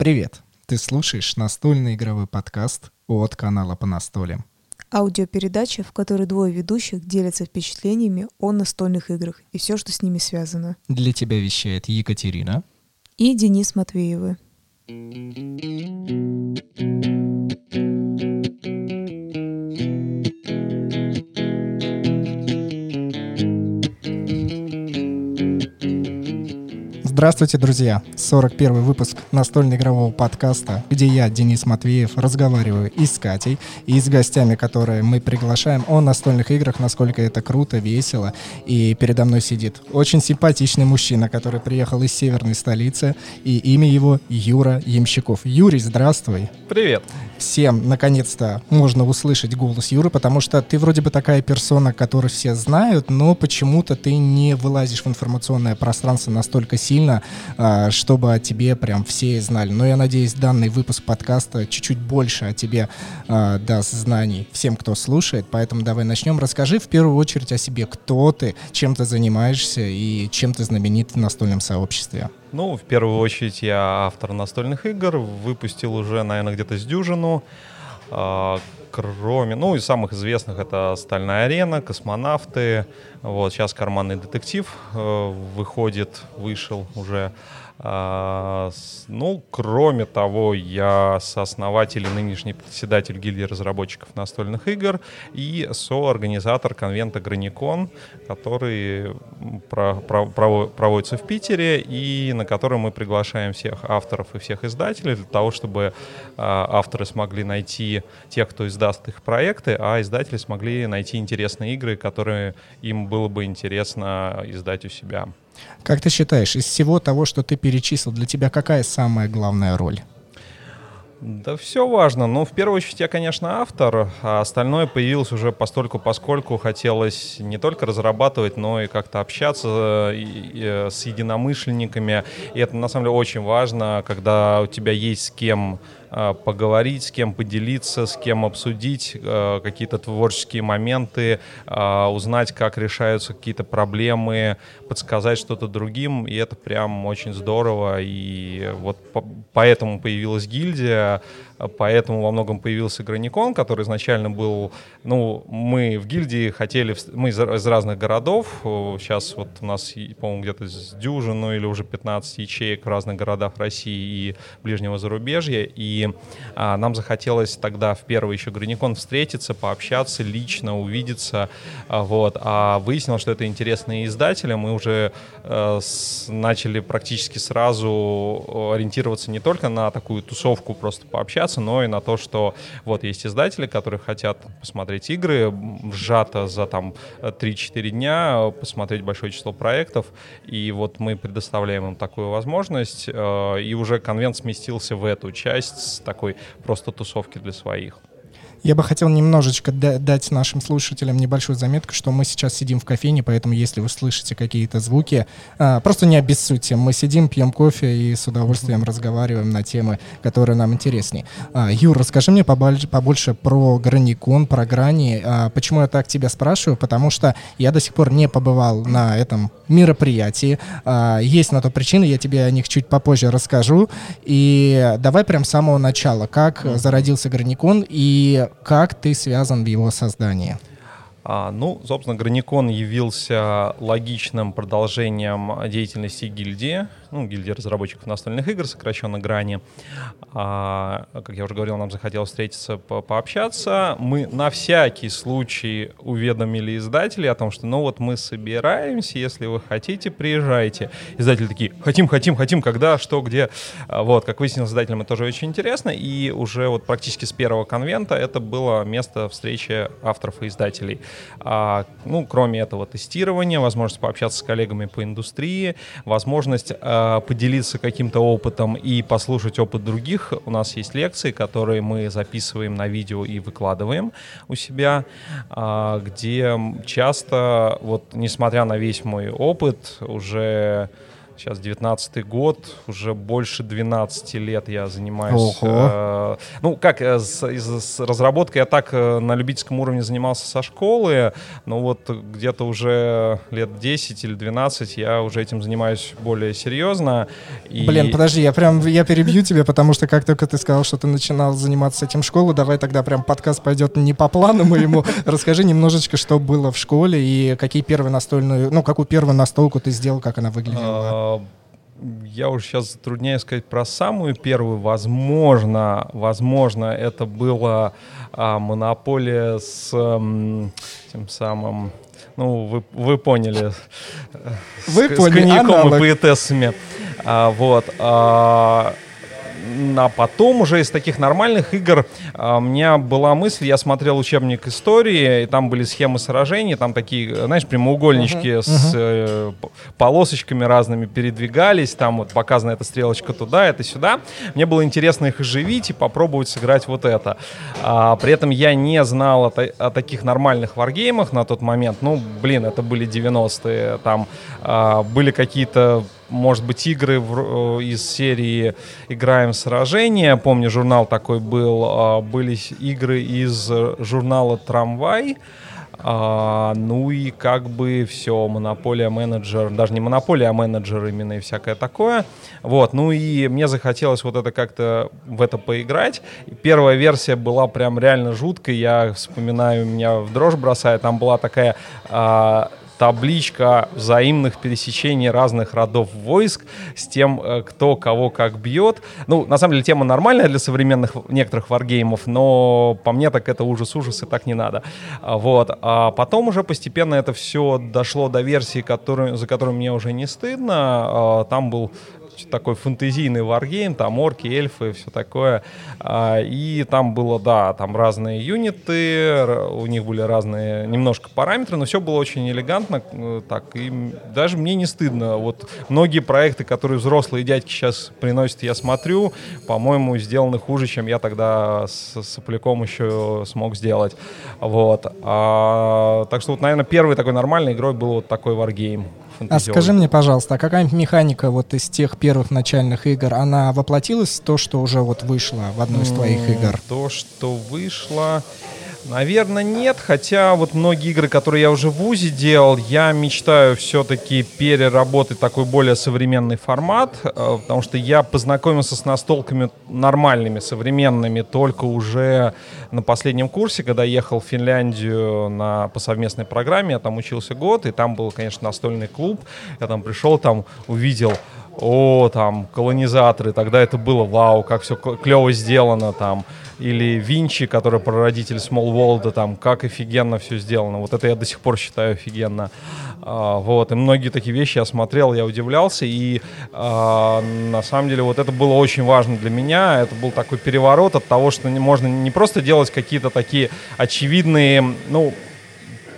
Привет! Ты слушаешь настольный игровой подкаст от канала по настолям. Аудиопередача, в которой двое ведущих делятся впечатлениями о настольных играх и все, что с ними связано. Для тебя вещает Екатерина и Денис Матвеевы. Здравствуйте, друзья! 41 выпуск настольно-игрового подкаста, где я, Денис Матвеев, разговариваю и с Катей, и с гостями, которые мы приглашаем о настольных играх, насколько это круто, весело. И передо мной сидит очень симпатичный мужчина, который приехал из северной столицы, и имя его Юра Ямщиков. Юрий, здравствуй! Привет! Всем, наконец-то, можно услышать голос Юры, потому что ты вроде бы такая персона, которую все знают, но почему-то ты не вылазишь в информационное пространство настолько сильно, а, чтобы о тебе прям все знали. Но я надеюсь, данный выпуск подкаста чуть-чуть больше о тебе а, даст знаний всем, кто слушает. Поэтому давай начнем. Расскажи в первую очередь о себе, кто ты, чем ты занимаешься и чем ты знаменит в настольном сообществе. Ну, в первую очередь я автор настольных игр, выпустил уже, наверное, где-то с дюжину. А, кроме, ну, из самых известных это «Стальная арена», «Космонавты», вот, сейчас «Карманный детектив» э, выходит, вышел уже. А, ну, кроме того, я сооснователь и нынешний председатель гильдии разработчиков настольных игр и соорганизатор конвента Граникон, который про, про, проводится в Питере и на который мы приглашаем всех авторов и всех издателей для того, чтобы а, авторы смогли найти тех, кто издаст их проекты, а издатели смогли найти интересные игры, которые им было бы интересно издать у себя. Как ты считаешь, из всего того, что ты перечислил, для тебя какая самая главная роль? Да все важно. Ну, в первую очередь, я, конечно, автор, а остальное появилось уже постольку, поскольку хотелось не только разрабатывать, но и как-то общаться с единомышленниками. И это, на самом деле, очень важно, когда у тебя есть с кем Э, поговорить, с кем поделиться, с кем обсудить э, какие-то творческие моменты, э, узнать, как решаются какие-то проблемы, подсказать что-то другим, и это прям очень здорово, и вот поэтому появилась гильдия, поэтому во многом появился Граникон, который изначально был, ну, мы в гильдии хотели, мы из, разных городов, сейчас вот у нас, по-моему, где-то с дюжину или уже 15 ячеек в разных городах России и ближнего зарубежья, и а, нам захотелось тогда в первый еще Граникон встретиться, пообщаться лично, увидеться, а, вот, а выяснилось, что это интересные издатели, мы уже а, с, начали практически сразу ориентироваться не только на такую тусовку, просто пообщаться, развиваться, но и на то, что вот есть издатели, которые хотят посмотреть игры сжато за там 3-4 дня, посмотреть большое число проектов, и вот мы предоставляем им такую возможность, э, и уже конвент сместился в эту часть с такой просто тусовки для своих. Я бы хотел немножечко дать нашим слушателям небольшую заметку, что мы сейчас сидим в кофейне, поэтому если вы слышите какие-то звуки, а, просто не обессудьте. Мы сидим, пьем кофе и с удовольствием разговариваем на темы, которые нам интереснее. А, Юр, расскажи мне побольше, побольше про Граникон, про Грани. А, почему я так тебя спрашиваю? Потому что я до сих пор не побывал на этом мероприятии. Есть на то причины, я тебе о них чуть попозже расскажу. И давай прям с самого начала. Как зародился Граникон и как ты связан в его создании? А, ну, собственно, Граникон явился логичным продолжением деятельности гильдии ну, гильдия разработчиков настольных игр, сокращенно Грани. А, как я уже говорил, нам захотелось встретиться, по пообщаться. Мы на всякий случай уведомили издателей о том, что ну вот мы собираемся, если вы хотите, приезжайте. Издатели такие, хотим, хотим, хотим, когда, что, где. А, вот, как выяснилось, издателям это тоже очень интересно, и уже вот практически с первого конвента это было место встречи авторов и издателей. А, ну, кроме этого, тестирования, возможность пообщаться с коллегами по индустрии, возможность а, поделиться каким-то опытом и послушать опыт других. У нас есть лекции, которые мы записываем на видео и выкладываем у себя, а, где часто, вот несмотря на весь мой опыт, уже сейчас 19 год, уже больше 12 лет я занимаюсь. Э, ну, как, э, с, с разработкой я так э, на любительском уровне занимался со школы, но вот где-то уже лет 10 или 12 я уже этим занимаюсь более серьезно. И... Блин, подожди, я прям, я перебью тебя, потому что как только ты сказал, что ты начинал заниматься этим в школу, давай тогда прям подкаст пойдет не по плану моему. Расскажи немножечко, что было в школе и какие первые настольные, ну, какую первую настолку ты сделал, как она выглядела. А, я уже сейчас затрудняюсь сказать про самую первую. Возможно, возможно, это была а, монополия с м, тем самым, ну, вы, вы поняли, вы с, поняли, с коньяком аналог. и поэтессами. А, вот. А, а потом уже из таких нормальных игр а, у меня была мысль, я смотрел учебник истории, и там были схемы сражений, там такие, знаешь, прямоугольнички uh-huh, с. Э, полосочками разными передвигались, там вот показана эта стрелочка туда, это сюда. Мне было интересно их оживить и попробовать сыграть вот это. А, при этом я не знал о, о таких нормальных варгеймах на тот момент. Ну, блин, это были 90-е, там а, были какие-то может быть, игры в, э, из серии «Играем сражения». Помню, журнал такой был. А, были игры из журнала «Трамвай». А, ну и как бы все, монополия менеджер, даже не монополия, а менеджер именно и всякое такое. Вот, ну и мне захотелось вот это как-то в это поиграть. Первая версия была прям реально жуткой, я вспоминаю, меня в дрожь бросает. Там была такая а, табличка взаимных пересечений разных родов войск с тем, э, кто кого как бьет. Ну, на самом деле, тема нормальная для современных некоторых варгеймов, но по мне так это ужас-ужас, и так не надо. А, вот. А потом уже постепенно это все дошло до версии, который, за которую мне уже не стыдно. А, там был такой фэнтезийный варгейм, там орки, эльфы, все такое. А, и там было, да, там разные юниты, у них были разные немножко параметры, но все было очень элегантно. Э, так, и даже мне не стыдно. Вот многие проекты, которые взрослые дядьки сейчас приносят, я смотрю, по-моему, сделаны хуже, чем я тогда с сопляком еще смог сделать. Вот. А, так что вот, наверное, первой такой нормальной игрой был вот такой варгейм а скажи мне, пожалуйста, а какая механика вот из тех первых начальных игр, она воплотилась в то, что уже вот вышло в одной из твоих игр? То, что вышло... Наверное, нет, хотя вот многие игры, которые я уже в ВУЗе делал, я мечтаю все-таки переработать такой более современный формат, э, потому что я познакомился с настолками нормальными, современными, только уже на последнем курсе, когда ехал в Финляндию на, по совместной программе, я там учился год, и там был, конечно, настольный клуб, я там пришел, там увидел о, там, колонизаторы, тогда это было вау, как все клево сделано, там, или Винчи, который прародитель World, там, как офигенно все сделано. Вот это я до сих пор считаю офигенно. А, вот, и многие такие вещи я смотрел, я удивлялся, и а, на самом деле вот это было очень важно для меня, это был такой переворот от того, что не, можно не просто делать какие-то такие очевидные, ну,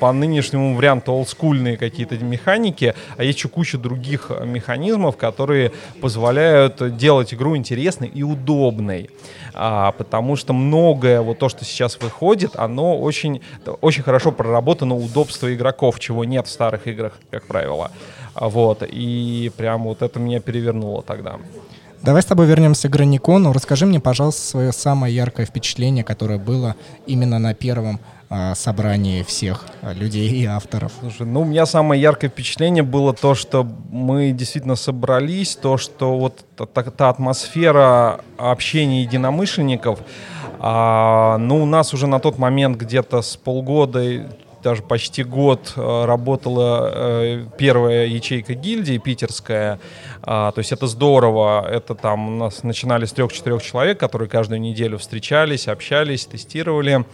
по нынешнему варианту олдскульные какие-то механики, а есть еще куча других механизмов, которые позволяют делать игру интересной и удобной. А, потому что многое, вот то, что сейчас выходит, оно очень, очень хорошо проработано удобство игроков, чего нет в старых играх, как правило. А, вот, и прям вот это меня перевернуло тогда. Давай с тобой вернемся к Граникону. Расскажи мне, пожалуйста, свое самое яркое впечатление, которое было именно на первом собрании всех а, людей и авторов. Слушай, ну, у меня самое яркое впечатление было то, что мы действительно собрались, то, что вот та, та атмосфера общения единомышленников, а, ну, у нас уже на тот момент где-то с полгода даже почти год э, работала э, первая ячейка гильдии питерская. А, то есть это здорово. Это там у нас начинали с трех-четырех человек, которые каждую неделю встречались, общались, тестировали.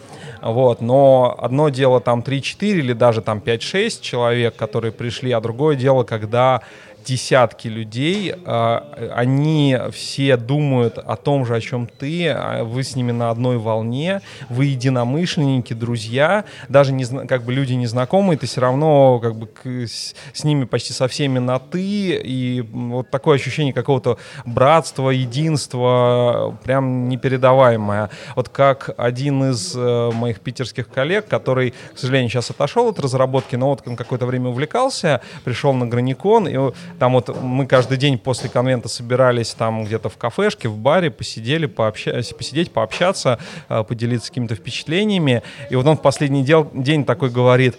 Вот. Но одно дело там 3-4 или даже там 5-6 человек, которые пришли, а другое дело, когда десятки людей, а, они все думают о том же, о чем ты, а вы с ними на одной волне, вы единомышленники, друзья, даже не, как бы люди незнакомые, ты все равно как бы с, с ними почти со всеми на ты, и вот такое ощущение какого-то братства, единства, прям непередаваемое. Вот как один из э, моих питерских коллег, который, к сожалению, сейчас отошел от разработки, но вот он какое-то время увлекался, пришел на Граникон, и Там вот мы каждый день после конвента собирались там где-то в кафешке, в баре, посидели, пообщаться, посидеть, пообщаться, э, поделиться какими-то впечатлениями. И вот он в последний дел, день такой говорит,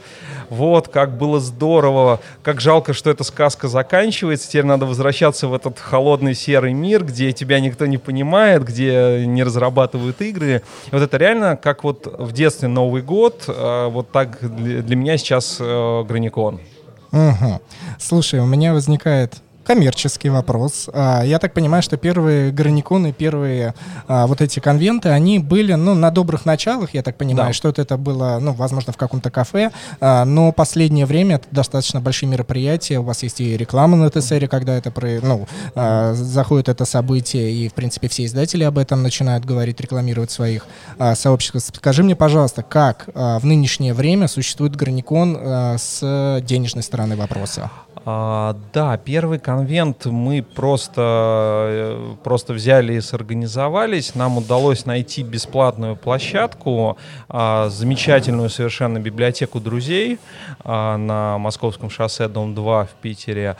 вот, как было здорово, как жалко, что эта сказка заканчивается, теперь надо возвращаться в этот холодный серый мир, где тебя никто не понимает, где не разрабатывают игры. И вот это реально как вот в детстве Новый год, э, вот так для меня сейчас э, Граникон. Угу. Слушай, у меня возникает коммерческий вопрос. А, я так понимаю, что первые граниконы, первые а, вот эти конвенты, они были, ну, на добрых началах, я так понимаю, да. что это было, ну, возможно, в каком-то кафе, а, но последнее время это достаточно большие мероприятия, у вас есть и реклама на ТСР, когда это, ну, заходит это событие, и, в принципе, все издатели об этом начинают говорить, рекламировать своих сообществ. Скажи мне, пожалуйста, как в нынешнее время существует граникон с денежной стороны вопроса? А, да, первый конвент мы просто, э, просто взяли и сорганизовались. Нам удалось найти бесплатную площадку, а, замечательную совершенно библиотеку друзей а, на Московском шоссе, дом 2 в Питере.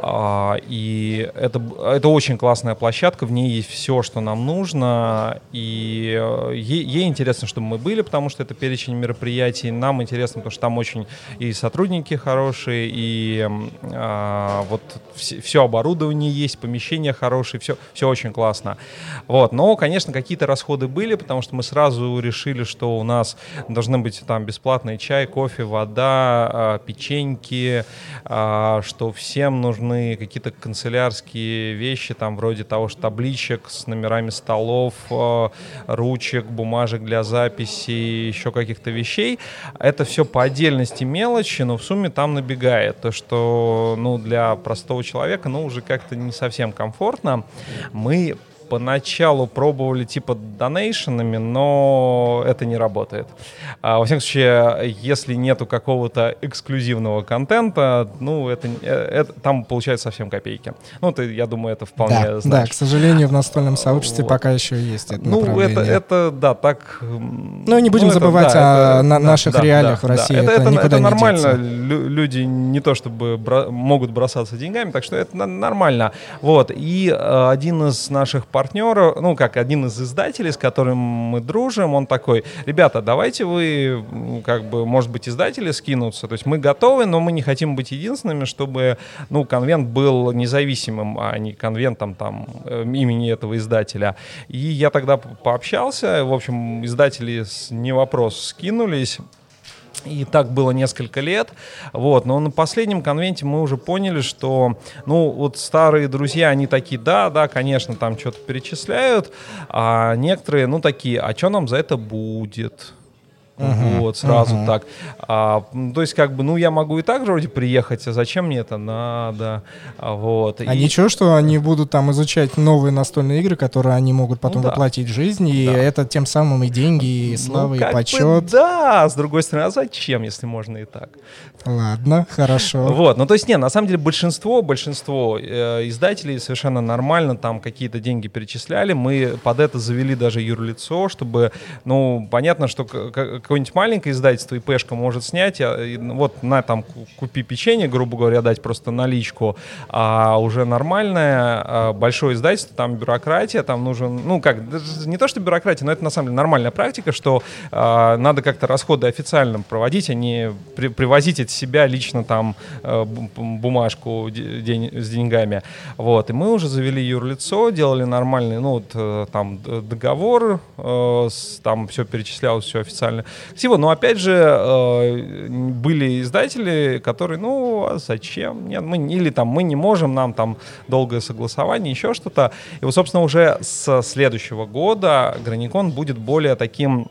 А, и это, это очень классная площадка, в ней есть все, что нам нужно. И э, ей, ей интересно, чтобы мы были, потому что это перечень мероприятий. Нам интересно, потому что там очень и сотрудники хорошие, и а, вот все, все оборудование есть, помещения хорошие, все, все очень классно. Вот. Но, конечно, какие-то расходы были, потому что мы сразу решили, что у нас должны быть там бесплатный чай, кофе, вода, а, печеньки, что всем нужны какие-то канцелярские вещи, там вроде того же табличек с номерами столов, ручек, бумажек для записи, еще каких-то вещей. Это все по отдельности мелочи, но в сумме там набегает. То, что ну, для простого человека ну, уже как-то не совсем комфортно. Мы поначалу пробовали типа донейшенами, но это не работает. А, во всяком случае, если нету какого-то эксклюзивного контента, ну, это, э, это там получается совсем копейки. Ну, ты, я думаю, это вполне да, знаешь. Да, к сожалению, в настольном сообществе вот. пока еще есть это Ну, это, это, да, так... Ну, не будем ну, забывать это, да, о это, на, да, наших да, реалиях да, в России. Да. Это, это, это, это нормально. Люди не то чтобы бро- могут бросаться деньгами, так что это нормально. Вот. И э, один из наших партнера, ну, как один из издателей, с которым мы дружим, он такой, ребята, давайте вы, как бы, может быть, издатели скинутся, то есть мы готовы, но мы не хотим быть единственными, чтобы, ну, конвент был независимым, а не конвентом там э, имени этого издателя. И я тогда пообщался, в общем, издатели не вопрос скинулись, и так было несколько лет. Вот. Но на последнем конвенте мы уже поняли, что ну, вот старые друзья, они такие, да, да, конечно, там что-то перечисляют, а некоторые, ну, такие, а что нам за это будет? Uh-huh, вот, сразу uh-huh. так. А, то есть, как бы, ну, я могу и так же вроде приехать, а зачем мне это надо? А, вот. А и... ничего, что они будут там изучать новые настольные игры, которые они могут потом ну, да. воплотить в жизнь, и да. это тем самым и деньги, и слава, ну, и почет. Бы, да, с другой стороны, а зачем, если можно и так? Ладно, хорошо. Вот, ну, то есть, нет, на самом деле, большинство, большинство э, издателей совершенно нормально там какие-то деньги перечисляли, мы под это завели даже юрлицо, чтобы, ну, понятно, что какое-нибудь маленькое издательство ИПшка может снять, а, ну, вот на там купи печенье, грубо говоря, дать просто наличку, а уже нормальное а, большое издательство, там бюрократия, там нужен, ну как, не то что бюрократия, но это на самом деле нормальная практика, что а, надо как-то расходы официально проводить, а не при, привозить от себя лично там а, бумажку день, с деньгами. Вот, и мы уже завели юрлицо, делали нормальный, ну вот э, там договор, э, там все перечислялось, все официально всего. Но опять же, э, были издатели, которые, ну, а зачем? Нет, мы, или там мы не можем, нам там долгое согласование, еще что-то. И вот, собственно, уже с следующего года Граникон будет более таким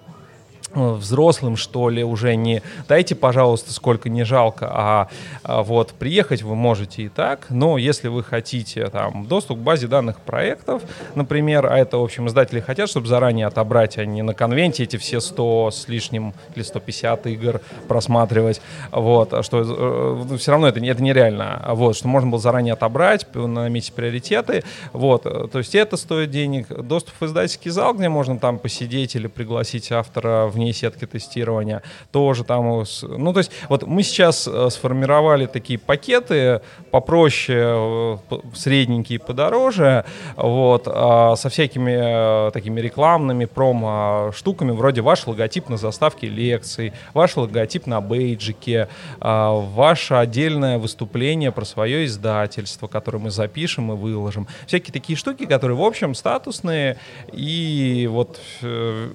взрослым, что ли, уже не дайте, пожалуйста, сколько не жалко, а, а вот приехать вы можете и так, но если вы хотите там доступ к базе данных проектов, например, а это, в общем, издатели хотят, чтобы заранее отобрать, а не на конвенте эти все 100 с лишним или 150 игр просматривать, вот, а что э, ну, все равно это, это нереально, вот, что можно было заранее отобрать, наметить приоритеты, вот, э, то есть это стоит денег, доступ в издательский зал, где можно там посидеть или пригласить автора в и сетки тестирования. Тоже там, ну, то есть вот мы сейчас сформировали такие пакеты попроще, средненькие, подороже, вот, а со всякими такими рекламными промо-штуками, вроде ваш логотип на заставке лекций, ваш логотип на бейджике, ваше отдельное выступление про свое издательство, которое мы запишем и выложим. Всякие такие штуки, которые, в общем, статусные, и вот э,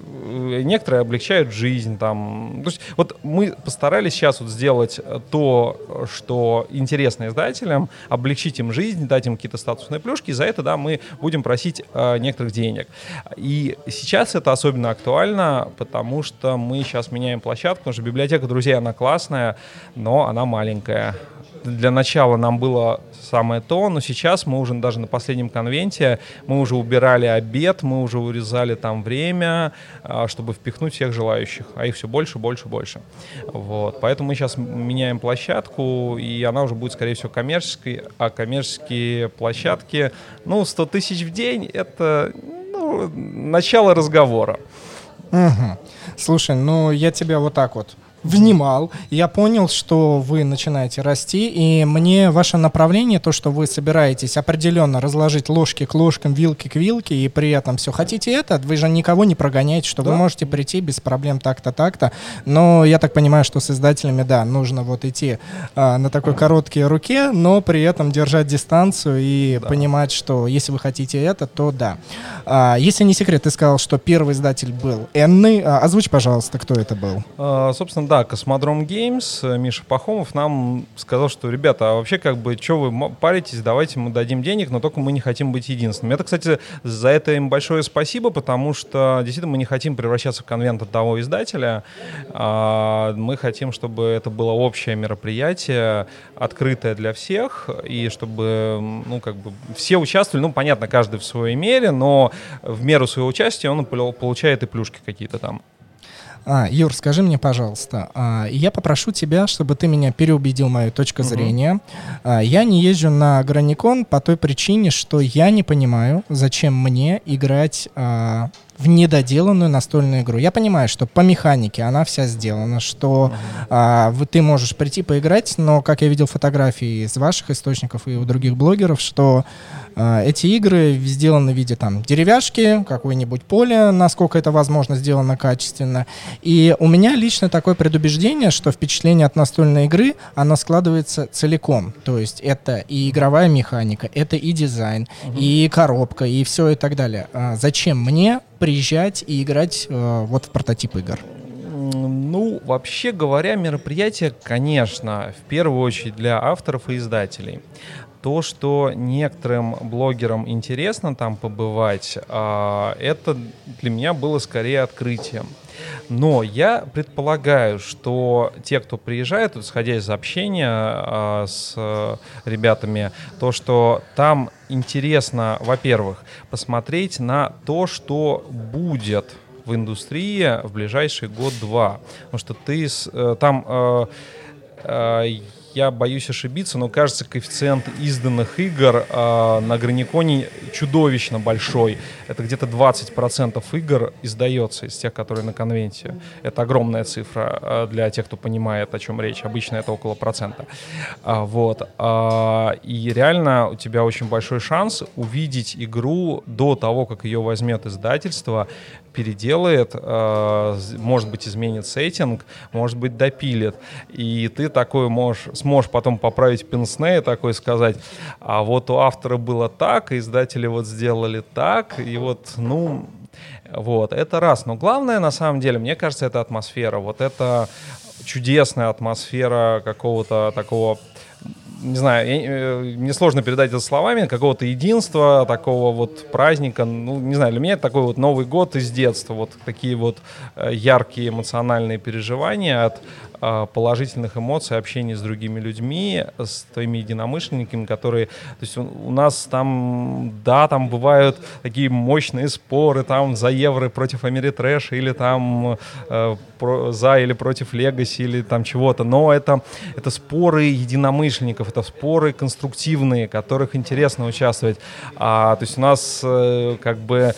некоторые облегчают жизнь. Там. То есть вот мы постарались сейчас вот сделать то, что интересно издателям, облегчить им жизнь, дать им какие-то статусные плюшки, и за это, да, мы будем просить э, некоторых денег. И сейчас это особенно актуально, потому что мы сейчас меняем площадку, потому что библиотека друзей, она классная, но она маленькая для начала нам было самое то, но сейчас мы уже даже на последнем конвенте, мы уже убирали обед, мы уже урезали там время, а, чтобы впихнуть всех желающих, а их все больше, больше, больше. Вот. Поэтому мы сейчас меняем площадку, и она уже будет, скорее всего, коммерческой, а коммерческие площадки, ну, 100 тысяч в день — это ну, начало разговора. Угу. Слушай, ну я тебя вот так вот внимал, я понял, что вы начинаете расти, и мне ваше направление, то, что вы собираетесь определенно разложить ложки к ложкам, вилки к вилке, и при этом все хотите это, вы же никого не прогоняете, что да. вы можете прийти без проблем так-то, так-то, но я так понимаю, что с издателями, да, нужно вот идти а, на такой короткой руке, но при этом держать дистанцию и да. понимать, что если вы хотите это, то да. А, если не секрет, ты сказал, что первый издатель был Энны, а, озвучь, пожалуйста, кто это был. А, собственно, да, Космодром Геймс, э, Миша Пахомов нам сказал, что, ребята, а вообще как бы, что вы паритесь, давайте мы дадим денег, но только мы не хотим быть единственными. Это, кстати, за это им большое спасибо, потому что действительно мы не хотим превращаться в конвент одного издателя. А мы хотим, чтобы это было общее мероприятие, открытое для всех, и чтобы, ну, как бы все участвовали, ну, понятно, каждый в своей мере, но в меру своего участия он получает и плюшки какие-то там. А, Юр, скажи мне, пожалуйста, а, я попрошу тебя, чтобы ты меня переубедил мою точку угу. зрения. А, я не езжу на Граникон по той причине, что я не понимаю, зачем мне играть а, в недоделанную настольную игру. Я понимаю, что по механике она вся сделана, что а, ты можешь прийти поиграть, но, как я видел фотографии из ваших источников и у других блогеров, что эти игры сделаны в виде там деревяшки, какое-нибудь поле, насколько это возможно, сделано качественно. И у меня лично такое предубеждение, что впечатление от настольной игры, оно складывается целиком. То есть это и игровая механика, это и дизайн, угу. и коробка, и все и так далее. А зачем мне приезжать и играть э, вот в прототип игр? Ну, вообще говоря, мероприятие, конечно, в первую очередь для авторов и издателей. То, что некоторым блогерам интересно там побывать, э, это для меня было скорее открытием. Но я предполагаю, что те, кто приезжает, исходя из общения а, с ребятами, то, что там интересно, во-первых, посмотреть на то, что будет в индустрии в ближайший год-два. Потому что ты э, там э, э, я боюсь ошибиться, но кажется, коэффициент изданных игр э, на Граниконе чудовищно большой. Это где-то 20% игр издается из тех, которые на конвенте. Это огромная цифра э, для тех, кто понимает, о чем речь. Обычно это около процента. А, вот. А, и реально у тебя очень большой шанс увидеть игру до того, как ее возьмет издательство, переделает, э, может быть, изменит сеттинг, может быть, допилит. И ты такой можешь, сможешь потом поправить пенсне и такой сказать, а вот у автора было так, издатели вот сделали так, и вот, ну, вот, это раз. Но главное, на самом деле, мне кажется, это атмосфера. Вот это чудесная атмосфера какого-то такого не знаю, я, э, мне сложно передать это словами, какого-то единства, такого вот праздника. Ну, не знаю, для меня это такой вот Новый год из детства. Вот такие вот э, яркие эмоциональные переживания от положительных эмоций, общения с другими людьми, с твоими единомышленниками, которые, то есть у нас там, да, там бывают такие мощные споры, там за евро против Америтрэша или там э, про, за или против Легаси или там чего-то, но это, это споры единомышленников, это споры конструктивные, в которых интересно участвовать. А, то есть у нас э, как бы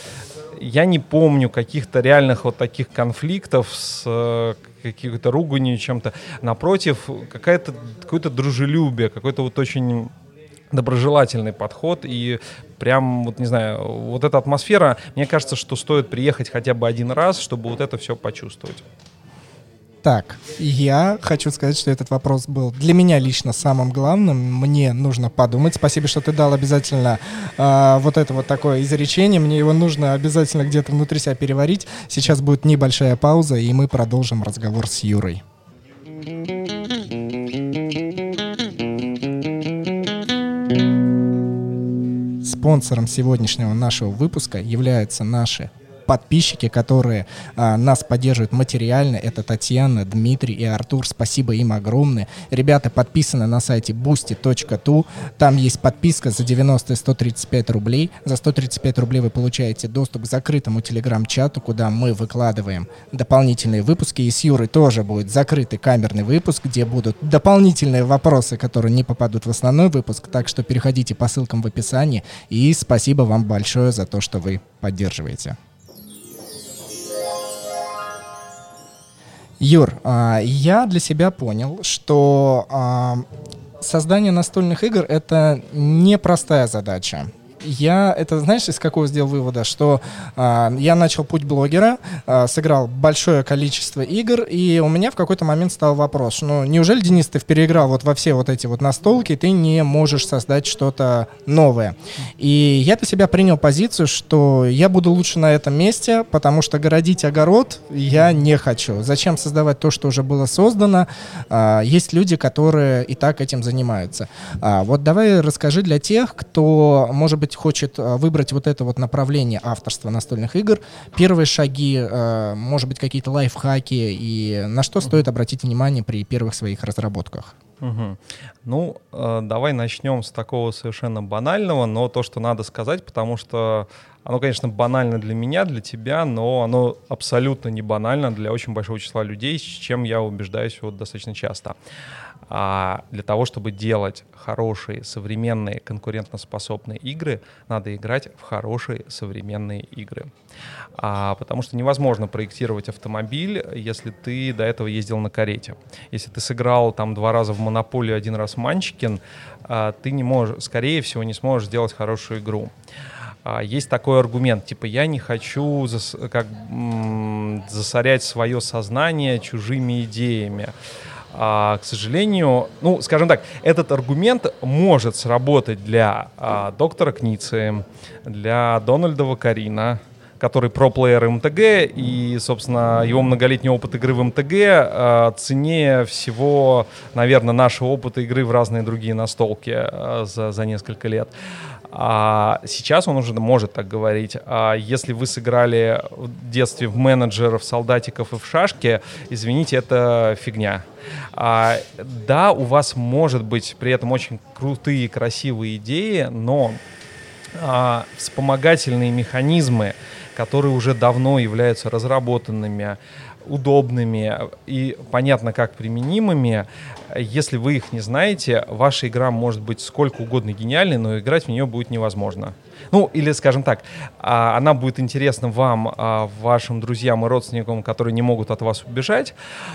я не помню каких-то реальных вот таких конфликтов с э, каких-то руганью, чем-то. Напротив, какая-то, какое-то дружелюбие, какой-то вот очень доброжелательный подход и прям, вот не знаю, вот эта атмосфера, мне кажется, что стоит приехать хотя бы один раз, чтобы вот это все почувствовать. Так, я хочу сказать, что этот вопрос был для меня лично самым главным. Мне нужно подумать. Спасибо, что ты дал обязательно э, вот это вот такое изречение. Мне его нужно обязательно где-то внутри себя переварить. Сейчас будет небольшая пауза, и мы продолжим разговор с Юрой. Спонсором сегодняшнего нашего выпуска являются наши подписчики, которые а, нас поддерживают материально. Это Татьяна, Дмитрий и Артур. Спасибо им огромное. Ребята подписаны на сайте boosty.tu. Там есть подписка за 90 и 135 рублей. За 135 рублей вы получаете доступ к закрытому телеграм-чату, куда мы выкладываем дополнительные выпуски. И с Юрой тоже будет закрытый камерный выпуск, где будут дополнительные вопросы, которые не попадут в основной выпуск. Так что переходите по ссылкам в описании. И спасибо вам большое за то, что вы поддерживаете. Юр, а, я для себя понял, что а, создание настольных игр это непростая задача я это, знаешь, из какого сделал вывода, что э, я начал путь блогера, э, сыграл большое количество игр, и у меня в какой-то момент стал вопрос, ну, неужели, Денис, ты переиграл вот во все вот эти вот настолки, ты не можешь создать что-то новое? И я для себя принял позицию, что я буду лучше на этом месте, потому что городить огород я не хочу. Зачем создавать то, что уже было создано? Э, есть люди, которые и так этим занимаются. А, вот давай расскажи для тех, кто, может быть, хочет э, выбрать вот это вот направление авторства настольных игр, первые шаги, э, может быть, какие-то лайфхаки, и на что стоит обратить внимание при первых своих разработках? Угу. Ну, э, давай начнем с такого совершенно банального, но то, что надо сказать, потому что оно, конечно, банально для меня, для тебя, но оно абсолютно не банально для очень большого числа людей, с чем я убеждаюсь вот достаточно часто. А для того, чтобы делать хорошие, современные, конкурентоспособные игры, надо играть в хорошие, современные игры. А, потому что невозможно проектировать автомобиль, если ты до этого ездил на карете. Если ты сыграл там два раза в Монополию, один раз в Манчкин, а, ты не можешь, скорее всего, не сможешь сделать хорошую игру а, есть такой аргумент, типа я не хочу зас, как, засорять свое сознание чужими идеями. А, к сожалению, ну, скажем так, этот аргумент может сработать для а, доктора Кницы, для Дональда Вакарина, который про-плеер МТГ, и, собственно, его многолетний опыт игры в МТГ э, ценнее всего, наверное, нашего опыта игры в разные другие настолки э, за, за несколько лет. А сейчас он уже может так говорить. А если вы сыграли в детстве в менеджеров, солдатиков и в шашки, извините, это фигня. А, да, у вас может быть при этом очень крутые, красивые идеи, но а, вспомогательные механизмы, которые уже давно являются разработанными, удобными и понятно как применимыми, если вы их не знаете, ваша игра может быть сколько угодно гениальной, но играть в нее будет невозможно. Ну, или, скажем так, а, она будет интересна вам, а, вашим друзьям и родственникам, которые не могут от вас убежать,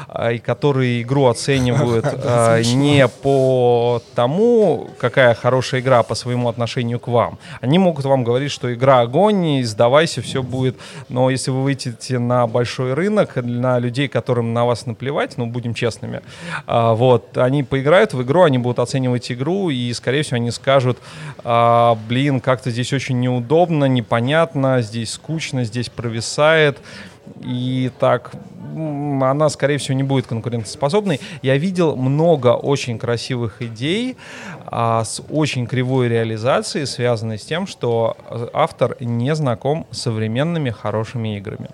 а, и которые игру оценивают не по тому, какая хорошая игра по своему отношению к вам. Они могут вам говорить, что игра огонь, сдавайся, все будет. Но если вы выйдете на большой рынок, на людей, которым на вас наплевать, ну, будем честными, вот, они поиграют в игру, они будут оценивать игру, и, скорее всего, они скажут, блин, как-то здесь очень неудобно, непонятно, здесь скучно, здесь провисает. И так она, скорее всего, не будет конкурентоспособной. Я видел много очень красивых идей а, с очень кривой реализацией, связанной с тем, что автор не знаком с современными хорошими играми.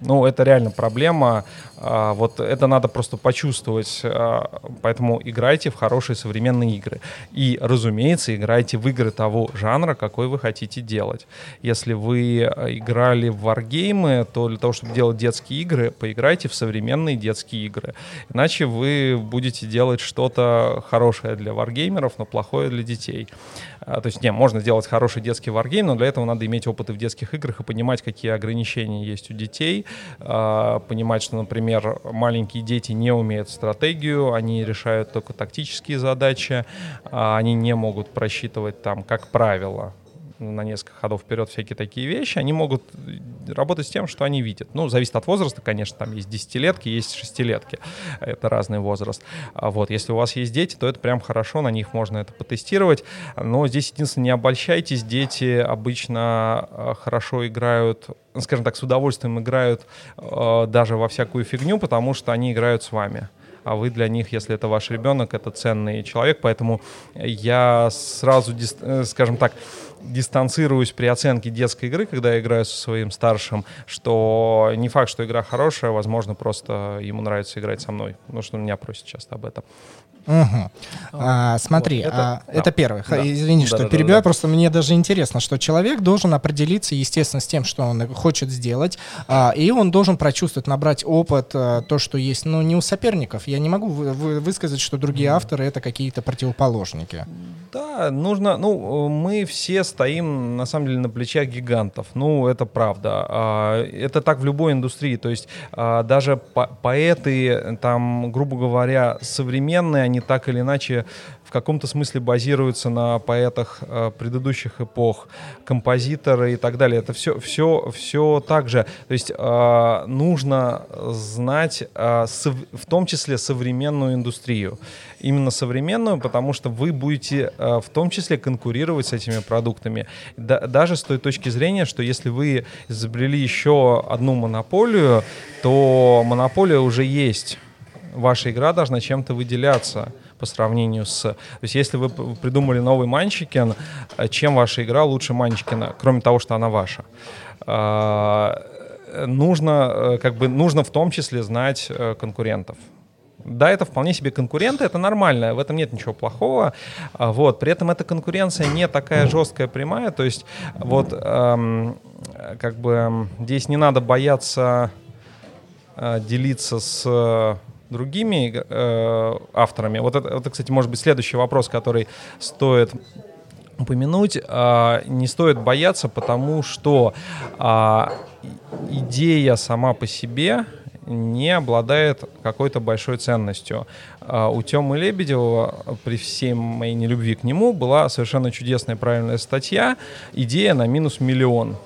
Ну, это реально проблема. А, вот это надо просто почувствовать. А, поэтому играйте в хорошие современные игры. И, разумеется, играйте в игры того жанра, какой вы хотите делать. Если вы играли в варгеймы, то для того, чтобы делать детские игры, поиграйте в современные детские игры. Иначе вы будете делать что-то хорошее для варгеймеров, но плохое для детей. А, то есть, не, можно сделать хороший детский варгейм, но для этого надо иметь опыты в детских играх и понимать, какие ограничения есть у детей, понимать, что, например, например, маленькие дети не умеют стратегию, они решают только тактические задачи, а они не могут просчитывать там, как правило, на несколько ходов вперед всякие такие вещи, они могут работать с тем, что они видят. Ну, зависит от возраста, конечно, там есть десятилетки, есть шестилетки, это разный возраст. А вот, если у вас есть дети, то это прям хорошо, на них можно это потестировать, но здесь единственное, не обольщайтесь, дети обычно а, хорошо играют скажем так, с удовольствием играют э, даже во всякую фигню, потому что они играют с вами. А вы для них, если это ваш ребенок, это ценный человек, поэтому я сразу, э, скажем так, дистанцируюсь при оценке детской игры, когда я играю со своим старшим, что не факт, что игра хорошая, возможно, просто ему нравится играть со мной, потому что он меня просит часто об этом. Угу. А, смотри, вот, это, а, да. это первое. Да. Извини, да, что да, перебиваю, да, да. просто мне даже интересно, что человек должен определиться, естественно, с тем, что он хочет сделать, а, и он должен прочувствовать, набрать опыт, а, то, что есть, ну, не у соперников. Я не могу вы, вы, высказать, что другие авторы — это какие-то противоположники. Да, нужно, ну, мы все стоим, на самом деле, на плечах гигантов. Ну, это правда. А, это так в любой индустрии. То есть а, даже по поэты, там, грубо говоря, современные, они так или иначе в каком-то смысле базируются на поэтах э, предыдущих эпох, композиторы и так далее. Это все, все, все так же. То есть э, нужно знать э, в том числе современную индустрию. Именно современную, потому что вы будете в том числе конкурировать с этими продуктами. Да, даже с той точки зрения, что если вы изобрели еще одну монополию, то монополия уже есть. Ваша игра должна чем-то выделяться по сравнению с... То есть если вы придумали новый Манчикин, э, чем ваша игра лучше Манчикина, кроме того, что она ваша? А, нужно, э, как бы, нужно в том числе знать э, конкурентов. Да, это вполне себе конкуренты, это нормально, в этом нет ничего плохого. А, вот, при этом эта конкуренция не такая жесткая, прямая, то есть вот эм, как бы здесь не надо бояться делиться с другими э, авторами. Вот это, это, кстати, может быть следующий вопрос, который стоит упомянуть. Э, не стоит бояться, потому что э, идея сама по себе не обладает какой-то большой ценностью. Uh, у Тёмы Лебедева, при всей моей нелюбви к нему, была совершенно чудесная правильная статья «Идея на минус миллион».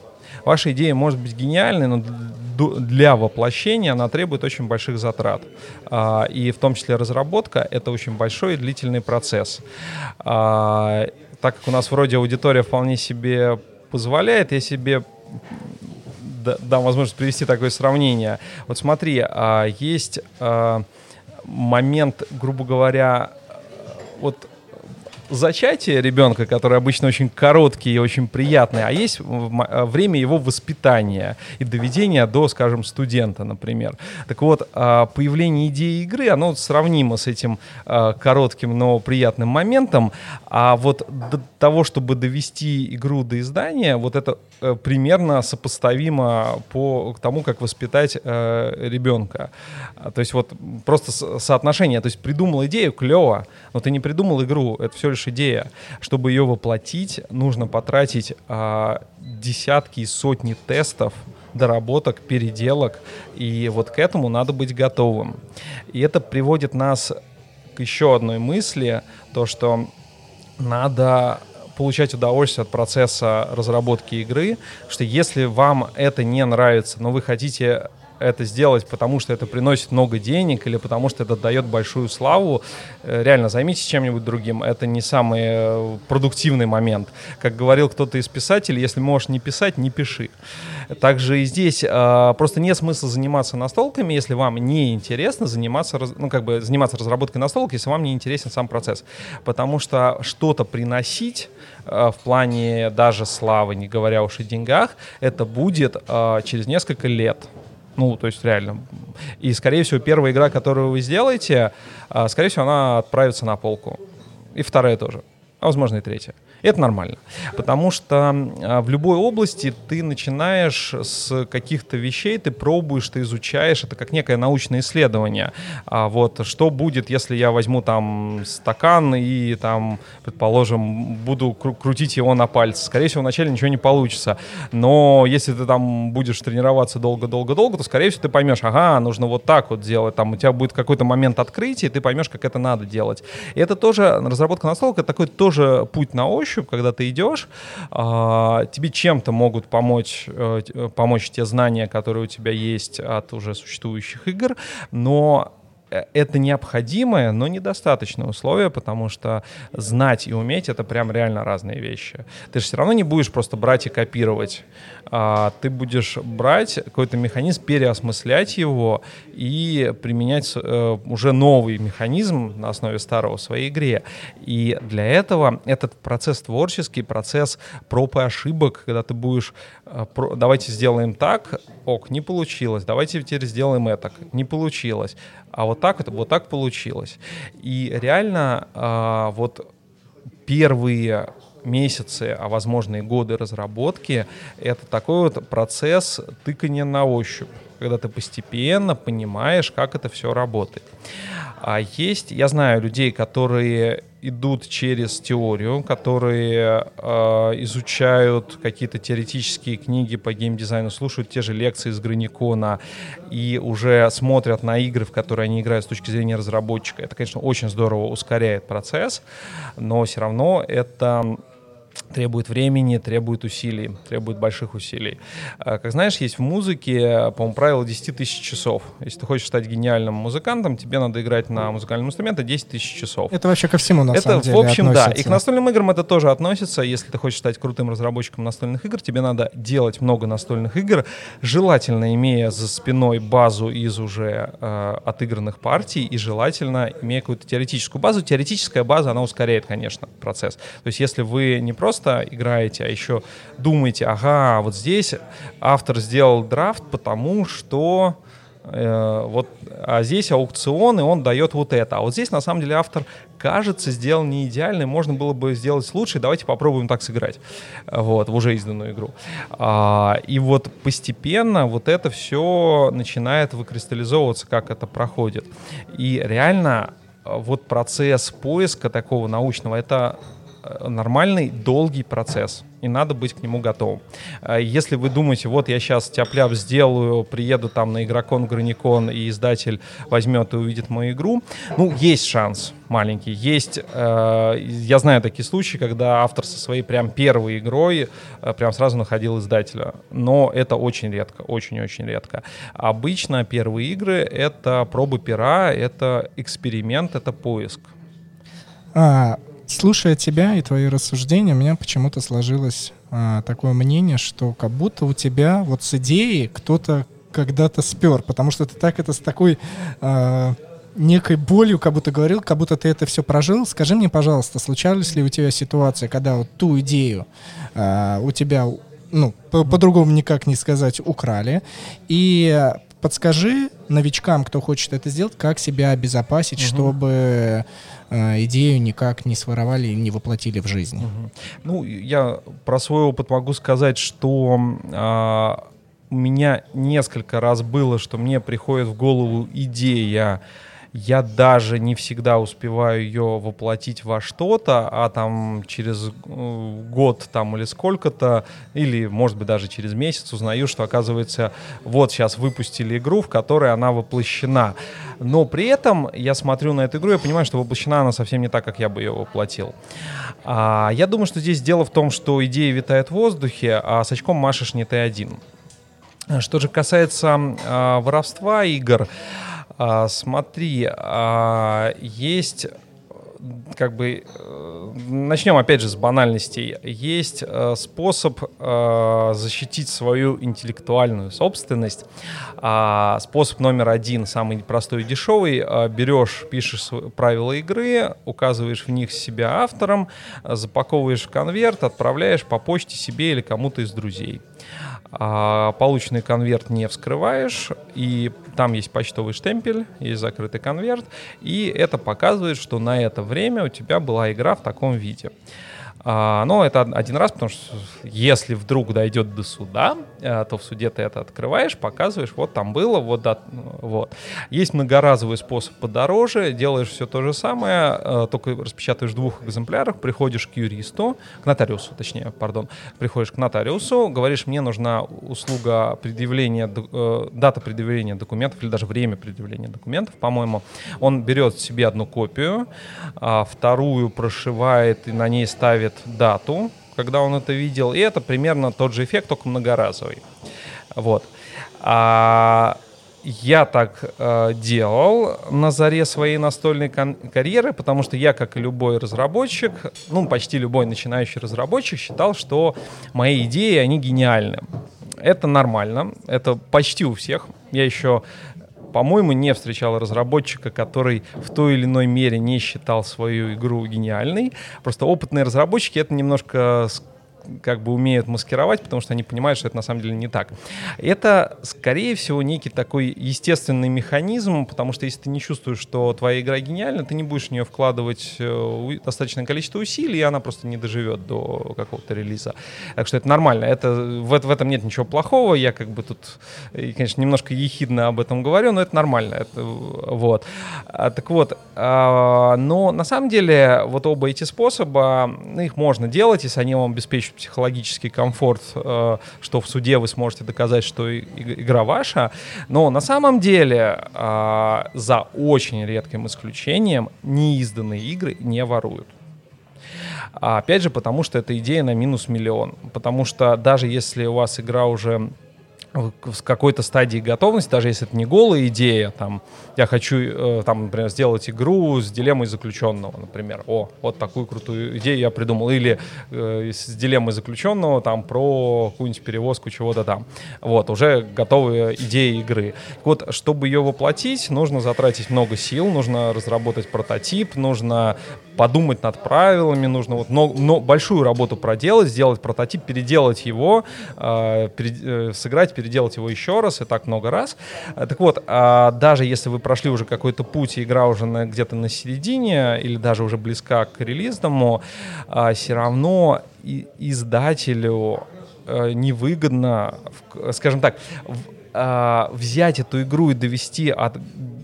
Ваша идея может быть гениальной, но для воплощения она требует очень больших затрат. А, и в том числе разработка — это очень большой и длительный процесс. А, так как у нас вроде аудитория вполне себе позволяет, я себе дам возможность привести такое сравнение. Вот смотри, а, есть момент, грубо говоря, вот зачатие ребенка, который обычно очень короткий и очень приятный, а есть э, время его воспитания и доведения до, скажем, студента, например. Так вот, а, появление идеи игры, оно сравнимо с этим а, коротким, но приятным моментом, а вот до того, чтобы довести игру до издания, вот это э, примерно сопоставимо по тому, как воспитать э, ребенка. То есть вот просто соотношение, то есть придумал идею, клево, но ты не придумал игру, это все лишь лишь идея. Чтобы ее воплотить, нужно потратить а, десятки и сотни тестов, доработок, переделок, и вот к этому надо быть готовым. И это приводит нас к еще одной мысли, то, что надо получать удовольствие от процесса разработки игры, что если вам это не нравится, но вы хотите это сделать, потому что это приносит много денег или потому что это дает большую славу, э, реально займитесь чем-нибудь другим. Это не самый э, продуктивный момент. Как говорил кто-то из писателей, если можешь не писать, не пиши. Также и здесь э, просто нет смысла заниматься настолками, если вам не интересно заниматься, ну, как бы заниматься разработкой настолок, если вам не интересен сам процесс. Потому что что-то приносить в плане даже славы, не говоря уж о деньгах, это будет через несколько лет Ну, то есть реально. И, скорее всего, первая игра, которую вы сделаете, а, скорее всего, она отправится на полку. И вторая тоже. А возможно и третья. Это нормально, потому что а, в любой области ты начинаешь с каких-то вещей, ты пробуешь, ты изучаешь, это как некое научное исследование. А вот что будет, если я возьму там стакан и там, предположим, буду кру- крутить его на пальце? Скорее всего, вначале ничего не получится. Но если ты там будешь тренироваться долго-долго-долго, то, скорее всего, ты поймешь, ага, нужно вот так вот делать. Там у тебя будет какой-то момент открытия, и ты поймешь, как это надо делать. И это тоже, разработка настолок, это такой тоже путь на ощупь, ощупь, когда ты идешь, а, тебе чем-то могут помочь, э, помочь те знания, которые у тебя есть от уже существующих игр, но это необходимое, но недостаточное условие, потому что знать и уметь — это прям реально разные вещи. Ты же все равно не будешь просто брать и копировать. А, ты будешь брать какой-то механизм, переосмыслять его и применять э, уже новый механизм на основе старого в своей игре. И для этого этот процесс творческий, процесс проб и ошибок, когда ты будешь э, давайте сделаем так, ок, не получилось, давайте теперь сделаем это, не получилось а вот так это вот так получилось. И реально а, вот первые месяцы, а возможно и годы разработки, это такой вот процесс тыкания на ощупь, когда ты постепенно понимаешь, как это все работает. А есть, я знаю людей, которые идут через теорию, которые э, изучают какие-то теоретические книги по геймдизайну, слушают те же лекции из Граникона и уже смотрят на игры, в которые они играют с точки зрения разработчика. Это, конечно, очень здорово ускоряет процесс, но все равно это требует времени, требует усилий, требует больших усилий. А, как знаешь, есть в музыке, по-моему, правило 10 тысяч часов. Если ты хочешь стать гениальным музыкантом, тебе надо играть на музыкальном инструменте 10 тысяч часов. Это вообще ко всему, на это, самом деле, в общем, относится. да. И к настольным играм это тоже относится. Если ты хочешь стать крутым разработчиком настольных игр, тебе надо делать много настольных игр, желательно имея за спиной базу из уже э, отыгранных партий и желательно имея какую-то теоретическую базу. Теоретическая база, она ускоряет, конечно, процесс. То есть если вы не просто играете, а еще думаете, ага, вот здесь автор сделал драфт, потому что э, вот, а здесь аукцион, и он дает вот это. А вот здесь, на самом деле, автор, кажется, сделал не идеальный, можно было бы сделать лучше, давайте попробуем так сыграть, вот, в уже изданную игру. А, и вот постепенно вот это все начинает выкристаллизовываться, как это проходит. И реально вот процесс поиска такого научного, это нормальный, долгий процесс, и надо быть к нему готовым. Э, если вы думаете, вот я сейчас тяп сделаю, приеду там на игрокон, граникон, и издатель возьмет и увидит мою игру, ну, есть шанс маленький. Есть, э, я знаю такие случаи, когда автор со своей прям первой игрой э, прям сразу находил издателя, но это очень редко, очень-очень редко. Обычно первые игры — это пробы пера, это эксперимент, это поиск. А, слушая тебя и твои рассуждения, у меня почему-то сложилось а, такое мнение, что как будто у тебя вот с идеей кто-то когда-то спер, потому что ты так это с такой а, некой болью как будто говорил, как будто ты это все прожил. Скажи мне, пожалуйста, случались ли у тебя ситуация, когда вот ту идею а, у тебя, ну, по-другому никак не сказать, украли, и подскажи новичкам, кто хочет это сделать, как себя обезопасить, угу. чтобы э, идею никак не своровали и не воплотили в жизнь. Угу. Ну, я про свой опыт могу сказать, что э, у меня несколько раз было, что мне приходит в голову идея, я даже не всегда успеваю ее воплотить во что-то, а там через э, год там или сколько-то, или может быть даже через месяц узнаю, что оказывается вот сейчас выпустили игру, в которой она воплощена. Но при этом я смотрю на эту игру и понимаю, что воплощена она совсем не так, как я бы ее воплотил. А, я думаю, что здесь дело в том, что идея витает в воздухе, а с очком машешь не ты один. Что же касается а, воровства игр, а, смотри, а, есть как бы э, начнем опять же с банальностей. Есть э, способ э, защитить свою интеллектуальную собственность. А, способ номер один, самый простой и дешевый. Берешь, пишешь правила игры, указываешь в них себя автором, запаковываешь в конверт, отправляешь по почте себе или кому-то из друзей. А, полученный конверт не вскрываешь, и там есть почтовый штемпель, есть закрытый конверт, и это показывает, что на это время у тебя была игра в таком виде. А, но это один раз, потому что если вдруг дойдет до суда, э, то в суде ты это открываешь, показываешь, вот там было, вот, да, вот. Есть многоразовый способ подороже, делаешь все то же самое, э, только распечатаешь в двух экземплярах, приходишь к юристу, к нотариусу, точнее, пардон, приходишь к нотариусу, говоришь, мне нужна услуга предъявления, э, дата предъявления документов или даже время предъявления документов, по-моему. Он берет себе одну копию, а вторую прошивает и на ней ставит ставит дату, когда он это видел, и это примерно тот же эффект, только многоразовый. Вот. А я так э, делал на заре своей настольной карьеры, потому что я, как и любой разработчик, ну, почти любой начинающий разработчик, считал, что мои идеи, они гениальны. Это нормально, это почти у всех. Я еще по-моему, не встречал разработчика, который в той или иной мере не считал свою игру гениальной. Просто опытные разработчики это немножко как бы умеют маскировать, потому что они понимают, что это на самом деле не так. Это, скорее всего, некий такой естественный механизм, потому что если ты не чувствуешь, что твоя игра гениальна, ты не будешь в нее вкладывать э, достаточное количество усилий, и она просто не доживет до какого-то релиза. Так что это нормально. Это, в, в этом нет ничего плохого. Я как бы тут, конечно, немножко ехидно об этом говорю, но это нормально. Это, вот. А, так вот, а, но на самом деле вот оба эти способа, их можно делать, если они вам обеспечивают психологический комфорт, э, что в суде вы сможете доказать, что игра ваша. Но на самом деле, э, за очень редким исключением, неизданные игры не воруют. Опять же, потому что это идея на минус миллион. Потому что даже если у вас игра уже в какой-то стадии готовности, даже если это не голая идея, там, я хочу, э, там, например, сделать игру с дилеммой заключенного, например, о, вот такую крутую идею я придумал, или э, с дилеммой заключенного, там, про какую-нибудь перевозку чего-то там, вот, уже готовые идеи игры. Вот, чтобы ее воплотить, нужно затратить много сил, нужно разработать прототип, нужно подумать над правилами, нужно вот но, но большую работу проделать, сделать прототип, переделать его, э, перед, э, сыграть, переделать его еще раз и так много раз. Э, так вот, э, даже если вы прошли уже какой-то путь, и игра уже где-то на середине или даже уже близка к релизному, э, все равно издателю э, невыгодно, скажем так, э, взять эту игру и довести от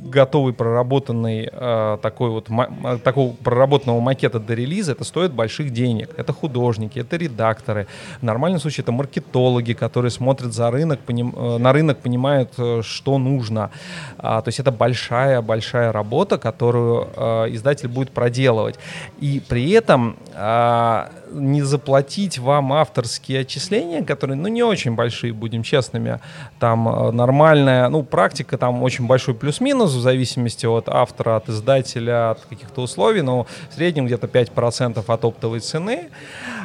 готовый проработанный э, такой вот ма- такого проработанного макета до релиза, это стоит больших денег. Это художники, это редакторы. В нормальном случае это маркетологи, которые смотрят за рынок, поним, э, на рынок, понимают, э, что нужно. А, то есть это большая-большая работа, которую э, издатель будет проделывать. И при этом э, не заплатить вам авторские отчисления, которые, ну, не очень большие, будем честными. Там нормальная, ну, практика, там очень большой плюс-минус в зависимости от автора, от издателя, от каких-то условий, но в среднем где-то 5% от оптовой цены.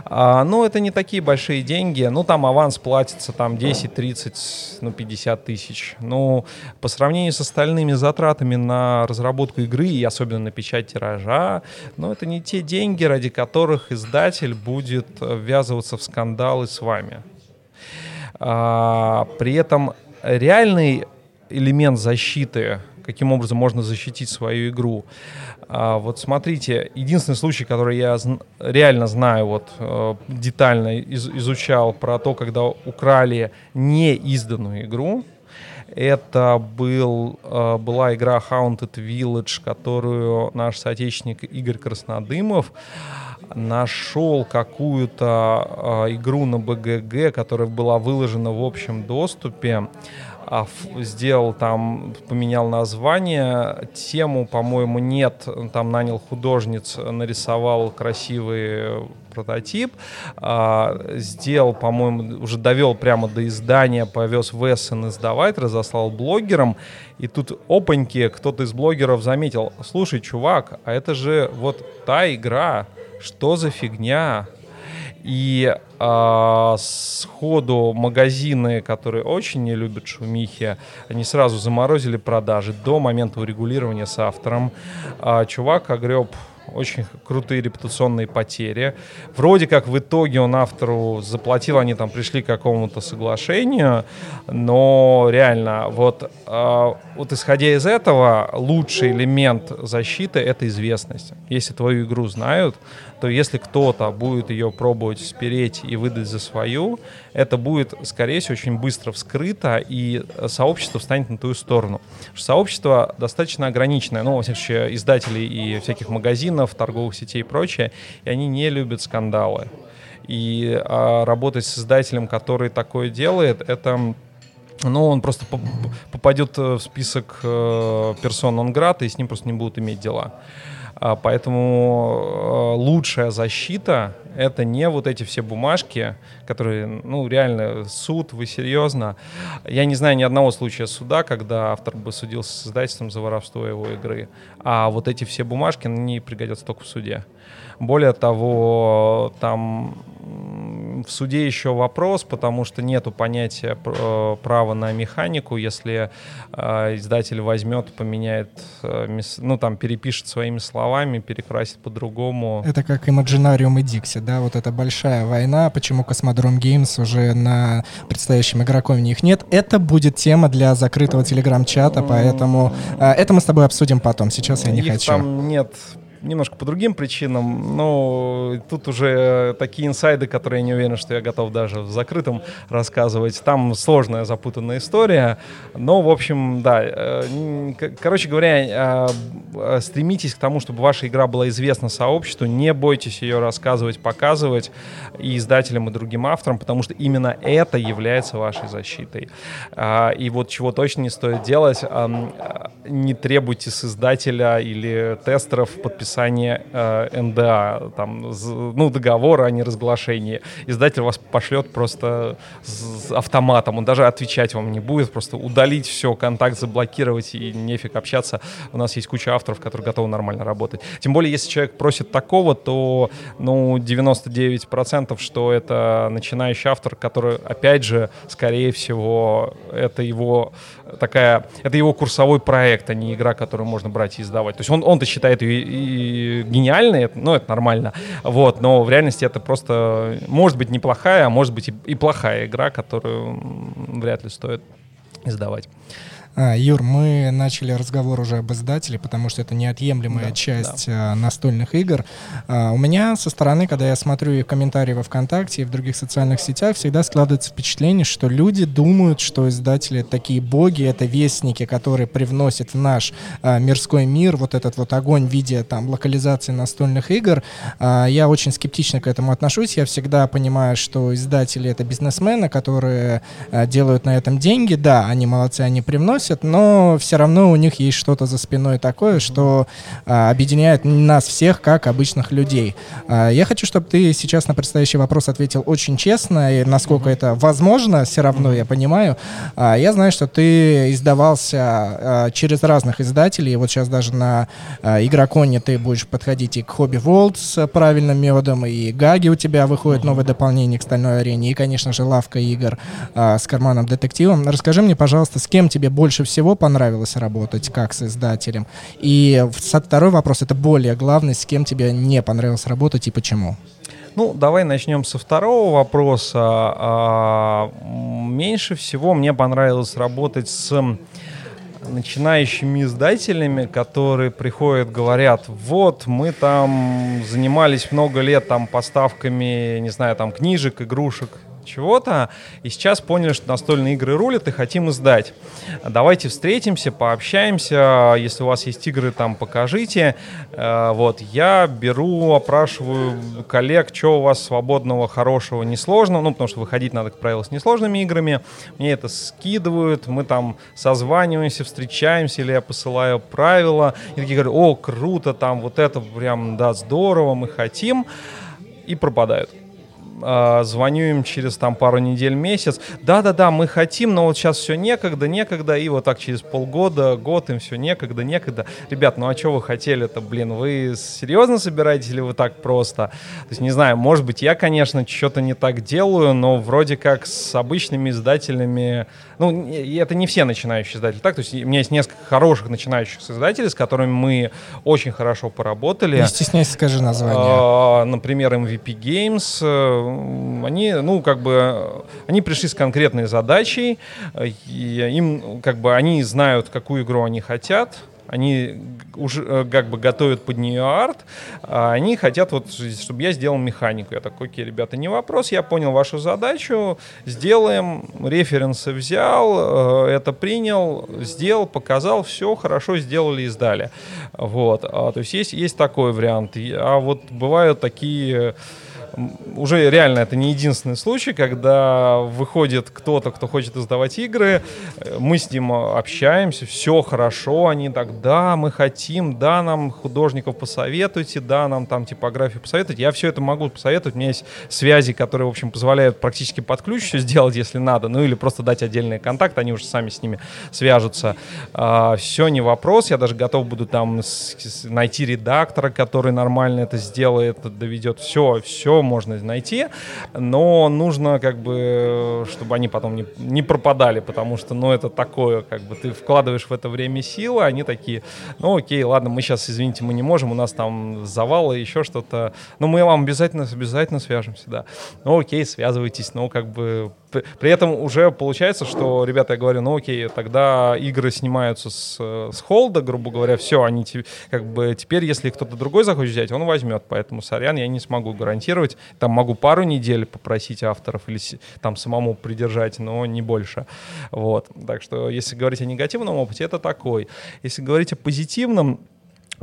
А, ну, это не такие большие деньги. Ну, там аванс платится там 10, 30, ну, 50 тысяч. Ну, по сравнению с остальными затратами на разработку игры и особенно на печать тиража, ну, это не те деньги, ради которых издатель будет ввязываться в скандалы с вами. А, при этом реальный элемент защиты каким образом можно защитить свою игру. А, вот смотрите, единственный случай, который я реально знаю, вот э, детально из изучал про то, когда украли неизданную игру, это был, э, была игра Haunted Village, которую наш соотечественник Игорь Краснодымов нашел какую-то э, игру на БГГ, которая была выложена в общем доступе а, сделал там, поменял название, тему, по-моему, нет, там нанял художниц, нарисовал красивый прототип, а, сделал, по-моему, уже довел прямо до издания, повез в Эссен издавать, разослал блогерам, и тут опаньки, кто-то из блогеров заметил, слушай, чувак, а это же вот та игра, что за фигня, и а, сходу магазины, которые очень не любят шумихи, они сразу заморозили продажи до момента урегулирования с автором. А, чувак огреб очень крутые репутационные потери. Вроде как в итоге он автору заплатил, они там пришли к какому-то соглашению, но реально вот, э, вот исходя из этого, лучший элемент защиты — это известность. Если твою игру знают, то если кто-то будет ее пробовать спереть и выдать за свою, это будет, скорее всего, очень быстро вскрыто, и сообщество встанет на ту сторону. Сообщество достаточно ограниченное, ну, во всяком случае, издателей и всяких магазинов, торговых сетей и прочее, и они не любят скандалы. И а, работать с издателем, который такое делает, это ну, он просто попадет в список э, персон нон и с ним просто не будут иметь дела. А, поэтому э, лучшая защита — это не вот эти все бумажки, которые, ну, реально, суд, вы серьезно. Я не знаю ни одного случая суда, когда автор бы судился с издательством за воровство его игры. А вот эти все бумажки, они пригодятся только в суде. Более того, там в суде еще вопрос, потому что нету понятия э, права на механику, если э, издатель возьмет, поменяет, э, ну там перепишет своими словами, перекрасит по-другому. Это как Imaginarium и Dixie, да, вот эта большая война, почему Космодром Games уже на предстоящем игрокове их нет. Это будет тема для закрытого телеграм-чата, поэтому это мы с тобой обсудим потом. Сейчас я не их хочу. Там нет немножко по другим причинам, но тут уже такие инсайды, которые я не уверен, что я готов даже в закрытом рассказывать. Там сложная, запутанная история, но, в общем, да. Э, короче говоря, э, стремитесь к тому, чтобы ваша игра была известна сообществу, не бойтесь ее рассказывать, показывать и издателям, и другим авторам, потому что именно это является вашей защитой. А, и вот чего точно не стоит делать, не требуйте с издателя или тестеров подписать подписания э, НДА, там, ну, договора о неразглашении. Издатель вас пошлет просто с автоматом, он даже отвечать вам не будет, просто удалить все, контакт заблокировать и нефиг общаться. У нас есть куча авторов, которые готовы нормально работать. Тем более, если человек просит такого, то, ну, 99% что это начинающий автор, который, опять же, скорее всего, это его такая, это его курсовой проект, а не игра, которую можно брать и издавать. То есть он, он-то считает ее и, и гениальной, ну, это нормально, вот, но в реальности это просто, может быть, неплохая, а может быть и, и плохая игра, которую вряд ли стоит издавать. А, Юр, мы начали разговор уже об издателе, потому что это неотъемлемая да, часть да. настольных игр. А, у меня со стороны, когда я смотрю их комментарии во ВКонтакте и в других социальных сетях, всегда складывается впечатление, что люди думают, что издатели такие боги, это вестники, которые привносят в наш а, мирской мир вот этот вот огонь в виде там локализации настольных игр. Я очень скептично к этому отношусь. Я всегда понимаю, что издатели это бизнесмены, которые делают на этом деньги. Да, они молодцы, они привносят приносят, но все равно у них есть что-то за спиной такое, что а, объединяет нас всех как обычных людей. А, я хочу, чтобы ты сейчас на предстоящий вопрос ответил очень честно, и насколько это возможно, все равно я понимаю. А, я знаю, что ты издавался а, через разных издателей, вот сейчас даже на а, Игроконе ты будешь подходить и к Hobby World с правильным медом, и Гаги у тебя выходит новое дополнение к Стальной арене, и, конечно же, Лавка игр а, с карманом детективом. Расскажи мне, пожалуйста, с кем тебе больше больше всего понравилось работать, как с издателем? И второй вопрос, это более главный, с кем тебе не понравилось работать и почему? Ну, давай начнем со второго вопроса. А, меньше всего мне понравилось работать с начинающими издателями, которые приходят, говорят, вот, мы там занимались много лет там поставками, не знаю, там книжек, игрушек чего-то, и сейчас поняли, что настольные игры рулят и хотим издать. Давайте встретимся, пообщаемся, если у вас есть игры, там покажите. Э, вот, я беру, опрашиваю коллег, что у вас свободного, хорошего, несложного, ну, потому что выходить надо, как правило, с несложными играми. Мне это скидывают, мы там созваниваемся, встречаемся, или я посылаю правила, и такие говорят, о, круто, там вот это прям, да, здорово, мы хотим, и пропадают э, звоню им через там пару недель, месяц. Да-да-да, мы хотим, но вот сейчас все некогда, некогда, и вот так через полгода, год им все некогда, некогда. Ребят, ну а что вы хотели-то, блин, вы серьезно собираетесь или вы так просто? То есть, не знаю, может быть, я, конечно, что-то не так делаю, но вроде как с обычными издателями, ну, это не все начинающие издатели, так, то есть у меня есть несколько хороших начинающих издателей, с которыми мы очень хорошо поработали. Не стесняйся, скажи название. А, например, MVP Games, э, они, ну, как бы, они пришли с конкретной задачей, им, как бы, они знают, какую игру они хотят, они уже э, как бы готовят под нее арт, а они хотят вот, чтобы я сделал механику. Я такой, окей, ребята, не вопрос, я понял вашу задачу, сделаем, референсы взял, э, это принял, сделал, показал, все, хорошо сделали и сдали. Вот, а, то есть есть, есть такой вариант. А вот бывают такие уже реально это не единственный случай, когда выходит кто-то, кто хочет издавать игры, мы с ним общаемся, все хорошо, они так, да, мы хотим, да, нам художников посоветуйте, да, нам там типографию посоветуйте. Я все это могу посоветовать, у меня есть связи, которые, в общем, позволяют практически под ключ все сделать, если надо, ну или просто дать отдельные контакты, они уже сами с ними свяжутся. А, все не вопрос, я даже готов буду там найти редактора, который нормально это сделает, доведет все, все можно найти, но нужно как бы, чтобы они потом не, не пропадали, потому что, ну, это такое, как бы ты вкладываешь в это время силы, они такие, ну, окей, ладно, мы сейчас, извините, мы не можем, у нас там завалы, еще что-то, но мы вам обязательно, обязательно свяжемся, да. Ну, окей, связывайтесь, но как бы при этом уже получается, что, ребята, я говорю, ну окей, тогда игры снимаются с, с холда, грубо говоря, все, они как бы теперь, если кто-то другой захочет взять, он возьмет, поэтому, сорян, я не смогу гарантировать, там могу пару недель попросить авторов или там самому придержать, но не больше, вот, так что, если говорить о негативном опыте, это такой. Если говорить о позитивном,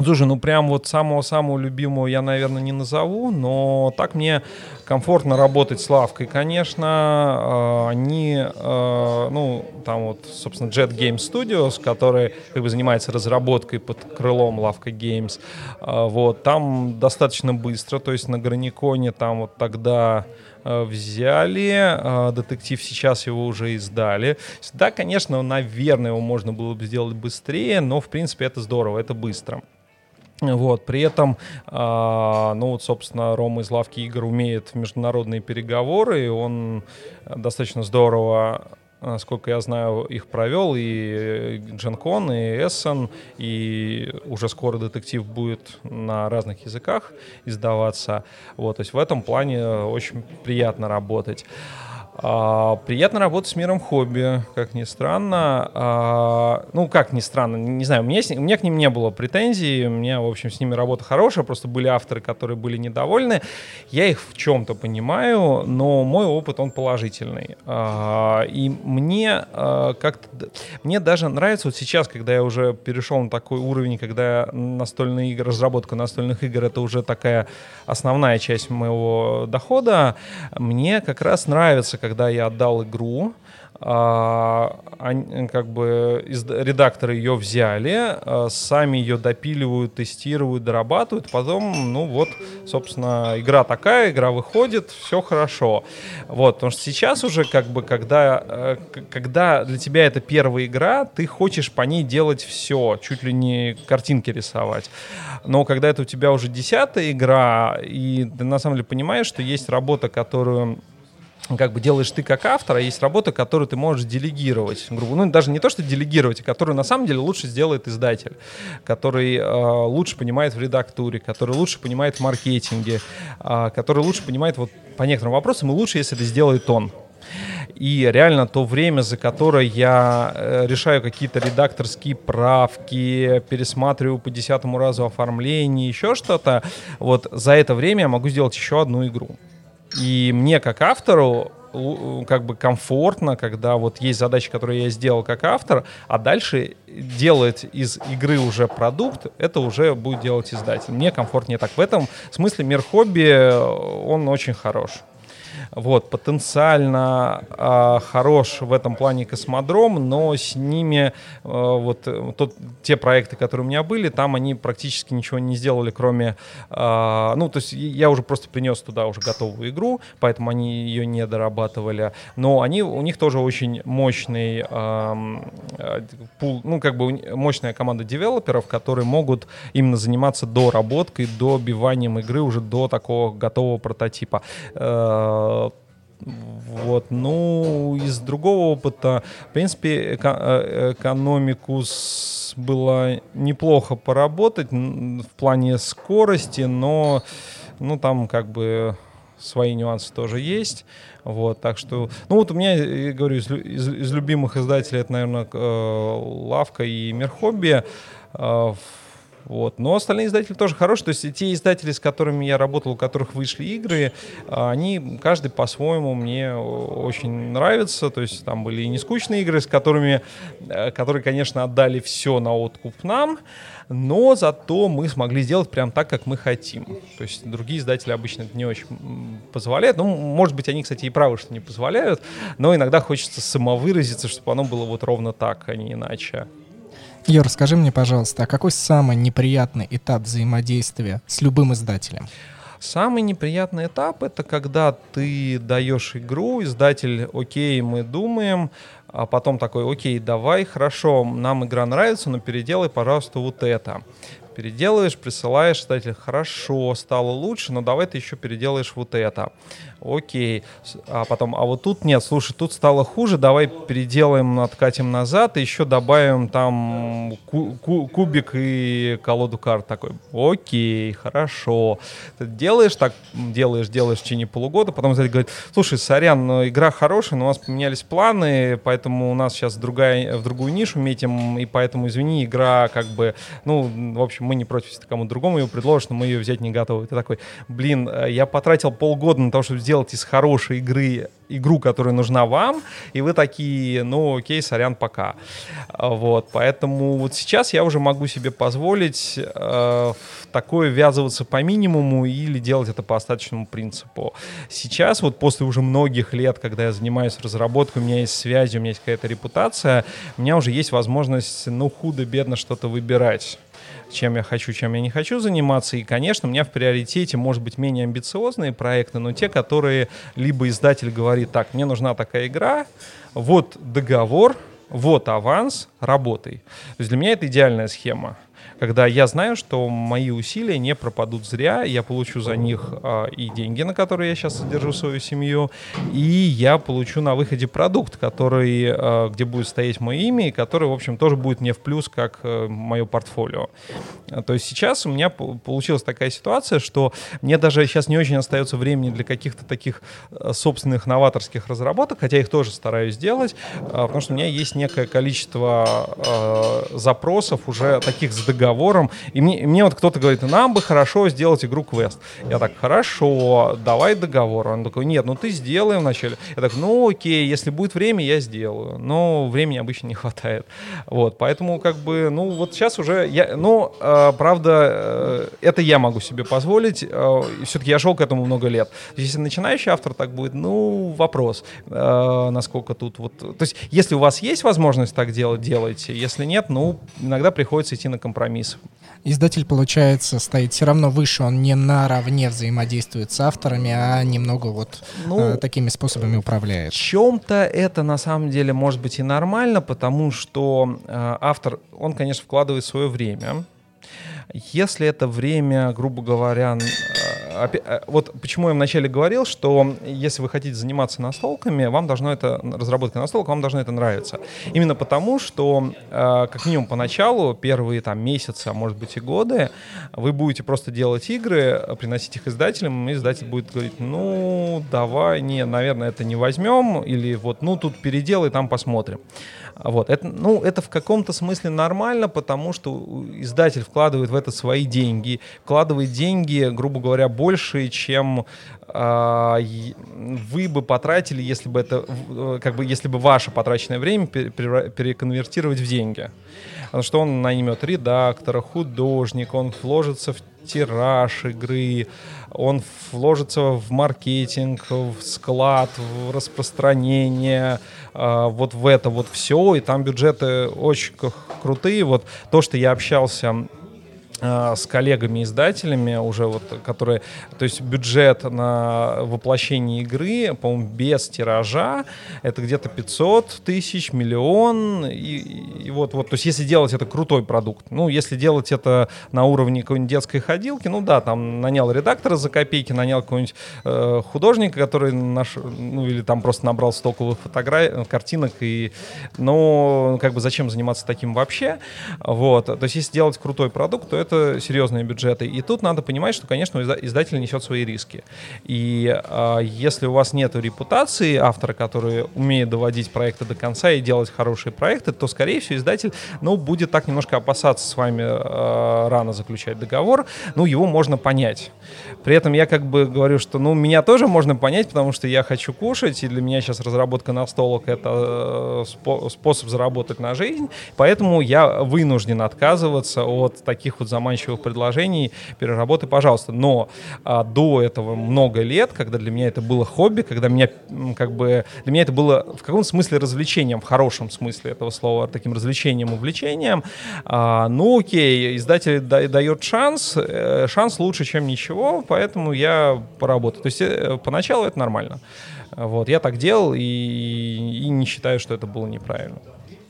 Слушай, ну прям вот самого-самого любимого я, наверное, не назову, но так мне комфортно работать с лавкой. Конечно, э, они, э, ну, там вот, собственно, Jet Game Studios, который как бы занимается разработкой под крылом Лавка Games, э, вот, там достаточно быстро, то есть на Граниконе там вот тогда взяли, детектив сейчас его уже издали. Да, конечно, наверное, его можно было бы сделать быстрее, но, в принципе, это здорово, это быстро. Вот, при этом, э, ну вот, собственно, Рома из лавки игр умеет международные переговоры, и он достаточно здорово насколько я знаю, их провел и Дженкон, и Эссен, и уже скоро детектив будет на разных языках издаваться. Вот, то есть в этом плане очень приятно работать. А, приятно работать с миром хобби, как ни странно. А, ну, как ни странно, не знаю, меня, у меня к ним не было претензий, у меня, в общем, с ними работа хорошая, просто были авторы, которые были недовольны. Я их в чем-то понимаю, но мой опыт, он положительный. А, и мне а, как-то, мне даже нравится вот сейчас, когда я уже перешел на такой уровень, когда настольные игры, разработка настольных игр, это уже такая основная часть моего дохода, мне как раз нравится, когда я отдал игру, а, как бы редакторы ее взяли, а, сами ее допиливают, тестируют, дорабатывают, потом, ну вот, собственно, игра такая, игра выходит, все хорошо. Вот, потому что сейчас уже, как бы, когда, э, когда для тебя это первая игра, ты хочешь по ней делать все, чуть ли не картинки рисовать. Но когда это у тебя уже десятая игра, и ты на самом деле понимаешь, что есть работа, которую как бы делаешь ты как автор, а есть работа, которую ты можешь делегировать, грубо, ну даже не то, что делегировать, а которую на самом деле лучше сделает издатель, который э, лучше понимает в редактуре, который лучше понимает в маркетинге, э, который лучше понимает вот по некоторым вопросам, и лучше, если это сделает он. И реально то время, за которое я э, решаю какие-то редакторские правки, пересматриваю по десятому разу оформление, еще что-то, вот за это время я могу сделать еще одну игру. И мне как автору как бы комфортно, когда вот есть задачи, которые я сделал как автор, а дальше делать из игры уже продукт, это уже будет делать издатель. Мне комфортнее так. В этом смысле мир хобби, он очень хорош. Вот, потенциально э, хорош в этом плане космодром, но с ними э, вот тот, те проекты, которые у меня были, там они практически ничего не сделали, кроме, э, ну, то есть я уже просто принес туда уже готовую игру, поэтому они ее не дорабатывали, но они, у них тоже очень мощный э, пул, ну, как бы мощная команда девелоперов, которые могут именно заниматься доработкой, добиванием игры уже до такого готового прототипа. Э, вот, ну, из другого опыта, в принципе, эко- экономику было неплохо поработать в плане скорости, но, ну, там как бы свои нюансы тоже есть. Вот, так что, ну вот у меня, я говорю, из, из, из любимых издателей это, наверное, э, Лавка и Мирхобби. Э, вот. Но остальные издатели тоже хорошие. То есть те издатели, с которыми я работал, у которых вышли игры, они каждый по-своему мне очень нравится. То есть там были и нескучные игры, с которыми, э, которые, конечно, отдали все на откуп нам, но зато мы смогли сделать прям так, как мы хотим. То есть другие издатели обычно это не очень позволяют. Ну, может быть, они, кстати, и правы, что не позволяют, но иногда хочется самовыразиться, чтобы оно было вот ровно так, а не иначе. Юр, расскажи мне, пожалуйста, а какой самый неприятный этап взаимодействия с любым издателем? Самый неприятный этап это когда ты даешь игру, издатель, окей, мы думаем, а потом такой, окей, давай, хорошо, нам игра нравится, но переделай, пожалуйста, вот это переделаешь, присылаешь, издатель, хорошо, стало лучше, но давай ты еще переделаешь вот это окей. А потом, а вот тут нет, слушай, тут стало хуже, давай переделаем, откатим назад и еще добавим там ку- ку- кубик и колоду карт такой. Окей, хорошо. Ты делаешь так, делаешь, делаешь в течение полугода, потом издатель говорит, слушай, сорян, но игра хорошая, но у нас поменялись планы, поэтому у нас сейчас другая, в другую нишу метим, и поэтому, извини, игра как бы, ну, в общем, мы не против, если кому-то другому ее предложишь, но мы ее взять не готовы. Ты такой, блин, э, я потратил полгода на то, чтобы сделать из хорошей игры игру, которая нужна вам, и вы такие, ну окей, сорян, пока. Вот, поэтому вот сейчас я уже могу себе позволить э, такое ввязываться по минимуму или делать это по остаточному принципу. Сейчас вот после уже многих лет, когда я занимаюсь разработкой, у меня есть связи, у меня есть какая-то репутация, у меня уже есть возможность, ну, худо-бедно что-то выбирать чем я хочу, чем я не хочу заниматься. И, конечно, у меня в приоритете, может быть, менее амбициозные проекты, но те, которые либо издатель говорит, так, мне нужна такая игра, вот договор, вот аванс, работай. То есть для меня это идеальная схема когда я знаю, что мои усилия не пропадут зря, я получу за них а, и деньги, на которые я сейчас содержу свою семью, и я получу на выходе продукт, который, а, где будет стоять мое имя, и который, в общем, тоже будет мне в плюс, как а, мое портфолио. То есть сейчас у меня получилась такая ситуация, что мне даже сейчас не очень остается времени для каких-то таких а, собственных новаторских разработок, хотя их тоже стараюсь делать, а, потому что у меня есть некое количество а, запросов уже таких с договором договором. И мне, мне вот кто-то говорит, нам бы хорошо сделать игру квест. Я так, хорошо, давай договор. Он такой, нет, ну ты сделай вначале. Я так, ну окей, если будет время, я сделаю. Но времени обычно не хватает. Вот, поэтому как бы, ну вот сейчас уже, я, ну, э, правда, э, это я могу себе позволить. Э, все-таки я шел к этому много лет. Если начинающий автор так будет, ну, вопрос, э, насколько тут вот... То есть, если у вас есть возможность так делать, делайте. Если нет, ну, иногда приходится идти на компромисс компромисс. Издатель, получается, стоит все равно выше, он не наравне взаимодействует с авторами, а немного вот ну, э, такими способами управляет. В чем-то это на самом деле может быть и нормально, потому что э, автор, он, конечно, вкладывает свое время. Если это время, грубо говоря, Э, вот почему я вначале говорил, что если вы хотите заниматься настолками, вам должно это, разработкой настолок, вам должно это нравиться. Именно потому, что э, как минимум поначалу, первые там месяцы, а может быть и годы, вы будете просто делать игры, приносить их издателям, и издатель будет говорить, ну, давай, не, наверное, это не возьмем, или вот, ну, тут переделай, там посмотрим. Вот. Это, ну, это в каком-то смысле нормально, потому что издатель вкладывает в это свои деньги, вкладывает деньги, грубо говоря, больше, чем э, вы бы потратили, если бы это, как бы, если бы ваше потраченное время переконвертировать в деньги. Потому что он наймет редактора, художника, он вложится в тираж игры, он вложится в маркетинг, в склад, в распространение, а, вот в это вот все, и там бюджеты очень крутые. Вот то, что я общался а, с коллегами-издателями уже вот, которые, то есть бюджет на воплощение игры, по-моему, без тиража, это где-то 500 тысяч, миллион, и, и вот, вот, то есть если делать это крутой продукт, ну, если делать это на уровне какой-нибудь детской ходилки, ну да, там нанял редактора за копейки, нанял какого-нибудь э, художника, который наш, ну, или там просто набрал стоковых фотографий, картинок, и, ну, как бы зачем заниматься таким вообще, вот, то есть если делать крутой продукт, то это это серьезные бюджеты. И тут надо понимать, что, конечно, издатель несет свои риски. И э, если у вас нет репутации автора, который умеет доводить проекты до конца и делать хорошие проекты, то, скорее всего, издатель, ну, будет так немножко опасаться с вами э, рано заключать договор. Ну, его можно понять. При этом я как бы говорю, что, ну, меня тоже можно понять, потому что я хочу кушать, и для меня сейчас разработка настолок — это э, способ заработать на жизнь. Поэтому я вынужден отказываться от таких вот заманчивых предложений, переработай, пожалуйста. Но а, до этого много лет, когда для меня это было хобби, когда меня как бы для меня это было в каком смысле развлечением, в хорошем смысле этого слова, таким развлечением, увлечением. А, ну окей, издатель да, дает шанс, э, шанс лучше, чем ничего, поэтому я поработаю. То есть э, поначалу это нормально. Вот, я так делал и, и не считаю, что это было неправильно.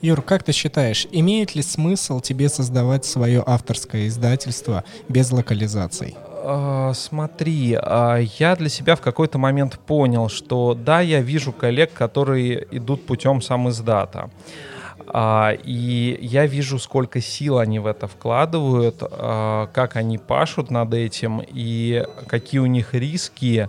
Юр, как ты считаешь, имеет ли смысл тебе создавать свое авторское издательство без локализаций? Uh, смотри, uh, я для себя в какой-то момент понял, что да, я вижу коллег, которые идут путем сам издата. Uh, и я вижу, сколько сил они в это вкладывают, как они пашут над этим и какие у них риски.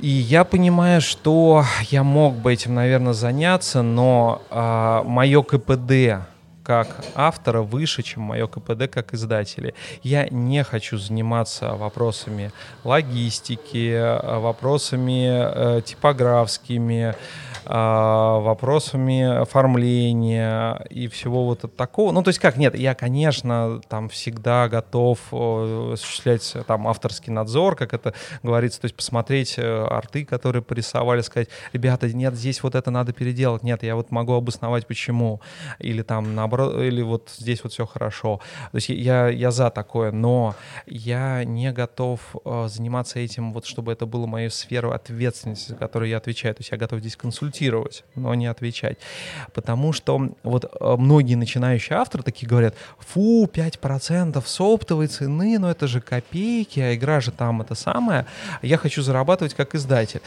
И я понимаю, что я мог бы этим, наверное, заняться, но а, мое КПД как автора выше, чем мое КПД как издателя. Я не хочу заниматься вопросами логистики, вопросами э, типографскими, вопросами оформления и всего вот такого. Ну, то есть как, нет, я, конечно, там всегда готов э, осуществлять там авторский надзор, как это говорится, то есть посмотреть э, арты, которые порисовали, сказать, ребята, нет, здесь вот это надо переделать, нет, я вот могу обосновать, почему, или там наоборот, или вот здесь вот все хорошо. То есть я, я за такое, но я не готов э, заниматься этим, вот чтобы это было мою сферу ответственности, за которую я отвечаю. То есть я готов здесь консультировать консультировать, но не отвечать. Потому что вот э, многие начинающие авторы такие говорят, фу, 5% с оптовой цены, но это же копейки, а игра же там это самое. Я хочу зарабатывать как издатель.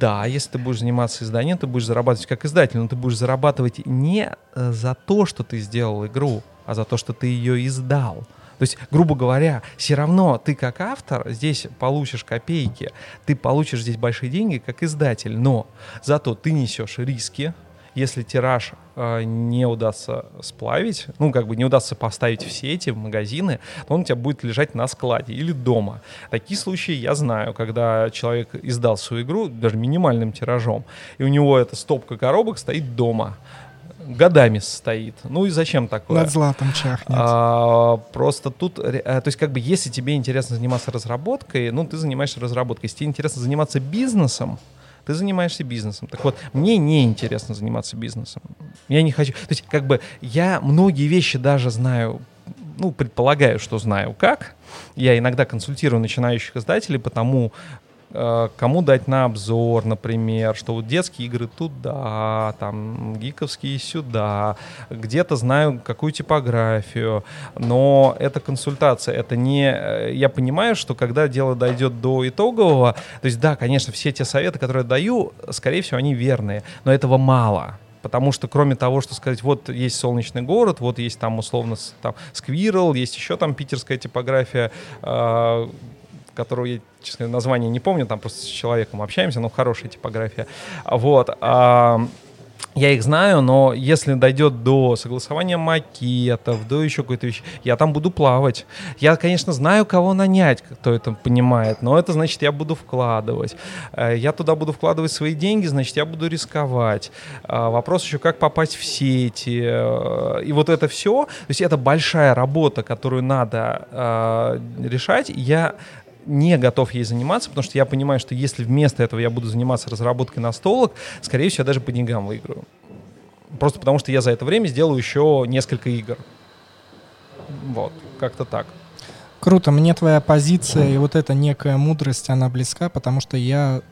Да, если ты будешь заниматься изданием, ты будешь зарабатывать как издатель, но ты будешь зарабатывать не э, за то, что ты сделал игру, а за то, что ты ее издал. То есть, грубо говоря, все равно ты как автор здесь получишь копейки, ты получишь здесь большие деньги как издатель, но зато ты несешь риски, если тираж э, не удастся сплавить, ну, как бы не удастся поставить все эти магазины, то он у тебя будет лежать на складе или дома. Такие случаи я знаю, когда человек издал свою игру даже минимальным тиражом, и у него эта стопка коробок стоит дома годами стоит. Ну и зачем такое? Над златом чахнет. А, просто тут, э, то есть как бы если тебе интересно заниматься разработкой, ну ты занимаешься разработкой. Если тебе интересно заниматься бизнесом, ты занимаешься бизнесом. Так вот, мне не интересно заниматься бизнесом. Я не хочу. То есть, как бы я многие вещи даже знаю, ну, предполагаю, что знаю как. Я иногда консультирую начинающих издателей потому Э, кому дать на обзор, например, что вот детские игры туда, там гиковские сюда, где-то знаю какую типографию, но это консультация, это не... Э, я понимаю, что когда дело дойдет до итогового, то есть да, конечно, все те советы, которые я даю, скорее всего, они верные, но этого мало. Потому что кроме того, что сказать, вот есть солнечный город, вот есть там условно там Сквирл, есть еще там питерская типография, э, которую я, честно, название не помню, там просто с человеком общаемся, но хорошая типография. Вот. А, я их знаю, но если дойдет до согласования макетов, до еще какой-то вещи, я там буду плавать. Я, конечно, знаю, кого нанять, кто это понимает, но это значит, я буду вкладывать. Э, я туда буду вкладывать свои деньги, значит, я буду рисковать. А, вопрос еще, как попасть в сети. Э, и вот это все, то есть это большая работа, которую надо э, решать. Я не готов ей заниматься, потому что я понимаю, что если вместо этого я буду заниматься разработкой настолок, скорее всего, я даже по деньгам выиграю. Просто потому что я за это время сделаю еще несколько игр. Вот, как-то так. Круто, мне твоя позиция и вот эта некая мудрость, она близка, потому что я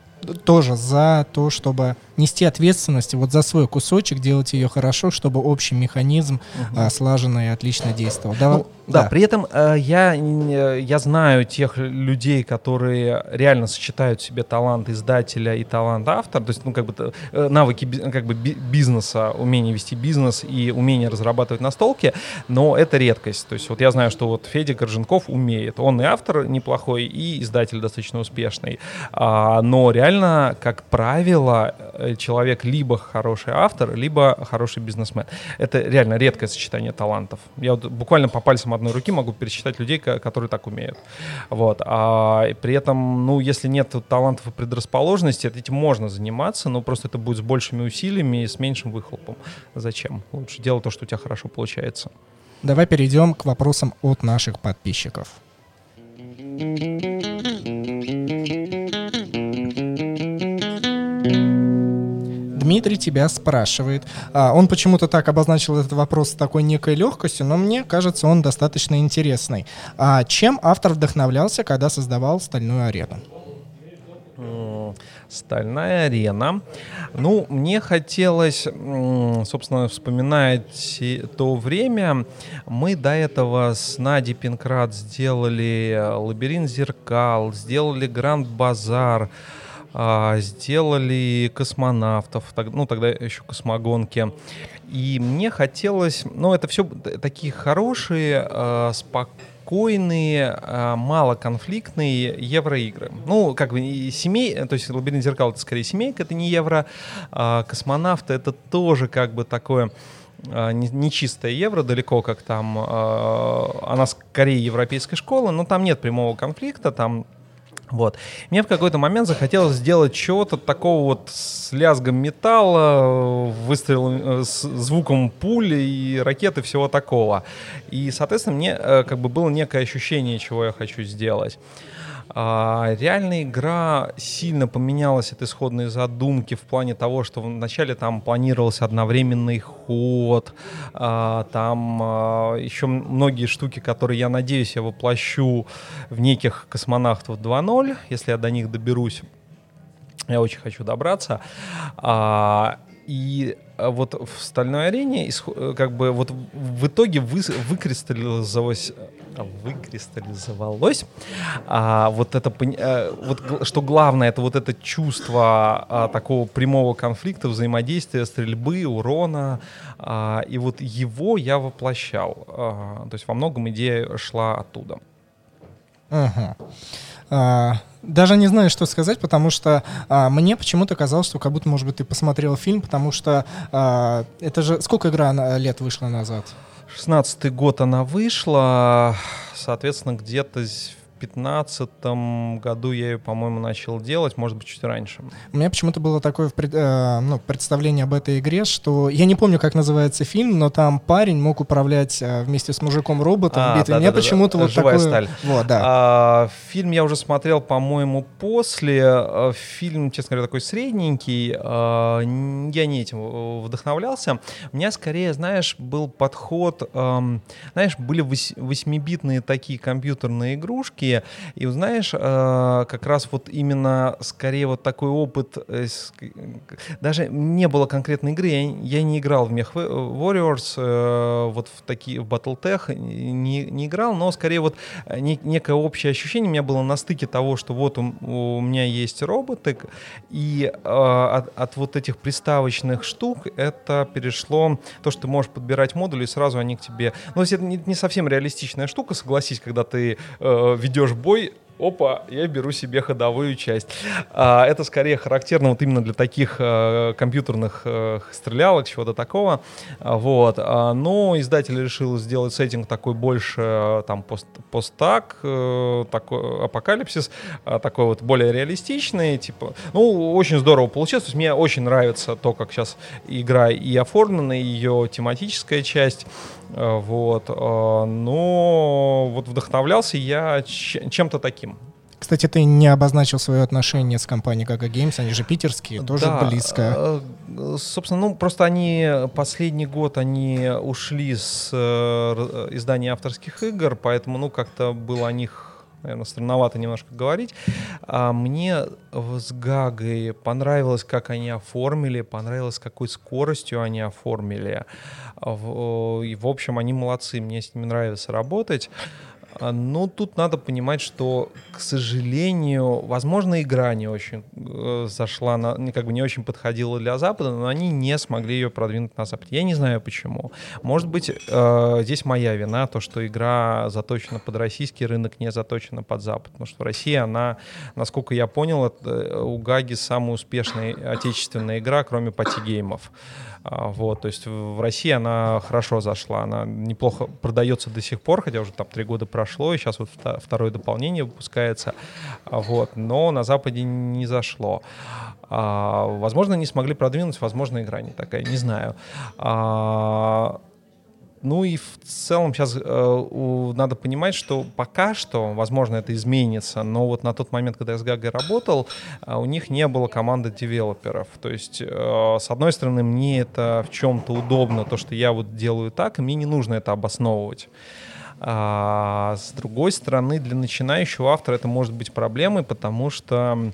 тоже за то, чтобы нести ответственность вот за свой кусочек, делать ее хорошо, чтобы общий механизм угу. а, слаженно и отлично действовал. Да, ну, да. да, при этом э, я, я знаю тех людей, которые реально сочетают в себе талант издателя и талант автора, то есть ну, как бы, э, навыки как бы, бизнеса, умение вести бизнес и умение разрабатывать настолки, но это редкость. То есть вот я знаю, что вот Федя Корженков умеет. Он и автор неплохой, и издатель достаточно успешный. А, но реально, как правило, Э, человек либо хороший автор, либо хороший бизнесмен. Это реально редкое сочетание талантов. Я вот буквально по пальцам одной руки могу пересчитать людей, которые так умеют. Вот. А при этом, ну, если нет талантов и предрасположенности, этим можно заниматься, но просто это будет с большими усилиями и с меньшим выхлопом. Зачем? Лучше делать то, что у тебя хорошо получается. Давай перейдем к вопросам от наших подписчиков. Дмитрий тебя спрашивает. А, он почему-то так обозначил этот вопрос с такой некой легкостью, но мне кажется, он достаточно интересный. А чем автор вдохновлялся, когда создавал «Стальную арену»? Стальная арена. Ну, мне хотелось, собственно, вспоминать то время, мы до этого с Нади Пинкрат сделали «Лабиринт зеркал», сделали «Гранд Базар», а, сделали космонавтов, ну тогда еще космогонки. И мне хотелось, ну это все такие хорошие, а, спокойные, а, малоконфликтные евроигры. Ну, как бы семей, то есть «Лабиринт зеркал» — это скорее семейка, это не евро. А «Космонавты» — это тоже как бы такое не, чистая евро, далеко как там, она скорее европейская школа, но там нет прямого конфликта, там вот. Мне в какой-то момент захотелось сделать чего-то такого вот с лязгом металла, выстрелом, э, с звуком пули и ракеты, всего такого. И, соответственно, мне э, как бы было некое ощущение, чего я хочу сделать. А, реальная игра сильно поменялась от исходной задумки в плане того, что вначале там планировался одновременный ход, а, там а, еще многие штуки, которые, я надеюсь, я воплощу в неких космонавтов 2.0, если я до них доберусь. Я очень хочу добраться. А, и а, вот в стальной арене э, как бы вот в итоге вы, выкристаллизовалось выкристаллизовалось а, вот это а, вот что главное это вот это чувство а, такого прямого конфликта взаимодействия стрельбы урона а, и вот его я воплощал а, то есть во многом идея шла оттуда uh-huh. а, даже не знаю, что сказать, потому что а, мне почему-то казалось, что как будто, может быть, ты посмотрел фильм, потому что а, это же... Сколько игра лет вышла назад? 16-й год она вышла, соответственно, где-то 2015 году я ее, по-моему, начал делать, может быть, чуть раньше. У меня почему-то было такое э, ну, представление об этой игре, что я не помню, как называется фильм, но там парень мог управлять э, вместе с мужиком роботом а, в битве. Да, Мне да, почему-то да. вот Живая такое... сталь. Вот, да. А, фильм я уже смотрел, по-моему, после. Э, фильм, честно говоря, такой средненький. А, я не этим вдохновлялся. У меня скорее, знаешь, был подход, эм, знаешь, были восьмибитные такие компьютерные игрушки, и знаешь, э, как раз вот именно скорее вот такой опыт, э, даже не было конкретной игры, я, не играл в Mech Warriors, э, вот в такие, в Battletech не, не играл, но скорее вот не, некое общее ощущение у меня было на стыке того, что вот у, у меня есть роботы, и от, от вот этих приставочных штук это перешло то, что ты можешь подбирать модули, и сразу они к тебе... Ну, то есть это не, не совсем реалистичная штука, согласись, когда ты э, ведешь ведешь бой, опа, я беру себе ходовую часть. А, это скорее характерно вот именно для таких а, компьютерных а, стрелялок, чего-то такого. А, вот. А, но издатель решил сделать сеттинг такой больше там пост, постак, такой апокалипсис, такой вот более реалистичный, типа, ну, очень здорово получилось. То есть мне очень нравится то, как сейчас игра и оформлена, ее тематическая часть. Э, вот. Э, но вот вдохновлялся я чем-то таким. Кстати, ты не обозначил свое отношение с компанией Gaga Games, они же питерские, тоже да, близко. Э, собственно, ну просто они последний год они ушли с издания авторских игр, поэтому ну как-то было о них наверное, странновато немножко говорить. А мне с Гагой понравилось, как они оформили, понравилось, какой скоростью они оформили. И, в общем, они молодцы, мне с ними нравится работать. А, но тут надо понимать, что, к сожалению, возможно, игра не очень э, зашла, на, как бы не очень подходила для Запада, но они не смогли ее продвинуть на Запад. Я не знаю почему. Может быть, э, здесь моя вина, то, что игра заточена под российский рынок, не заточена под Запад. Потому что в России она, насколько я понял, это, э, у Гаги самая успешная отечественная игра, кроме party game ов. А, вот, то есть в России она хорошо зашла, она неплохо продается до сих пор, хотя уже там три года прошло, и сейчас вот второе дополнение выпускается, а, вот, но на Западе не зашло. А, возможно, не смогли продвинуть, возможно, игра не такая, не знаю. Ну и в целом сейчас э, надо понимать, что пока что, возможно, это изменится, но вот на тот момент, когда я с Гагой работал, э, у них не было команды девелоперов. То есть, э, с одной стороны, мне это в чем-то удобно, то, что я вот делаю так, и мне не нужно это обосновывать. А с другой стороны, для начинающего автора это может быть проблемой, потому что,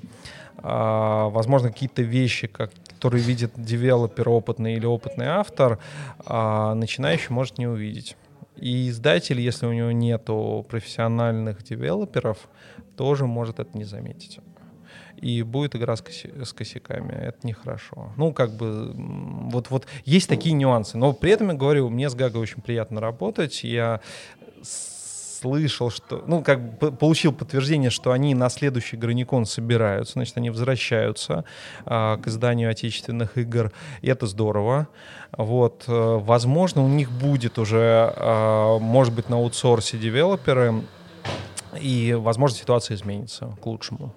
возможно, какие-то вещи, как который видит девелопер опытный или опытный автор, а начинающий может не увидеть. И издатель, если у него нету профессиональных девелоперов, тоже может это не заметить. И будет игра с, коси с косяками. Это нехорошо. Ну, как бы, вот, вот есть такие нюансы. Но при этом я говорю, мне с Гагой очень приятно работать. Я слышал, что, ну, как бы получил подтверждение, что они на следующий Граникон собираются, значит, они возвращаются а, к изданию отечественных игр, и это здорово. Вот, э, возможно, у них будет уже, а, может быть, на аутсорсе девелоперы, и, возможно, ситуация изменится к лучшему.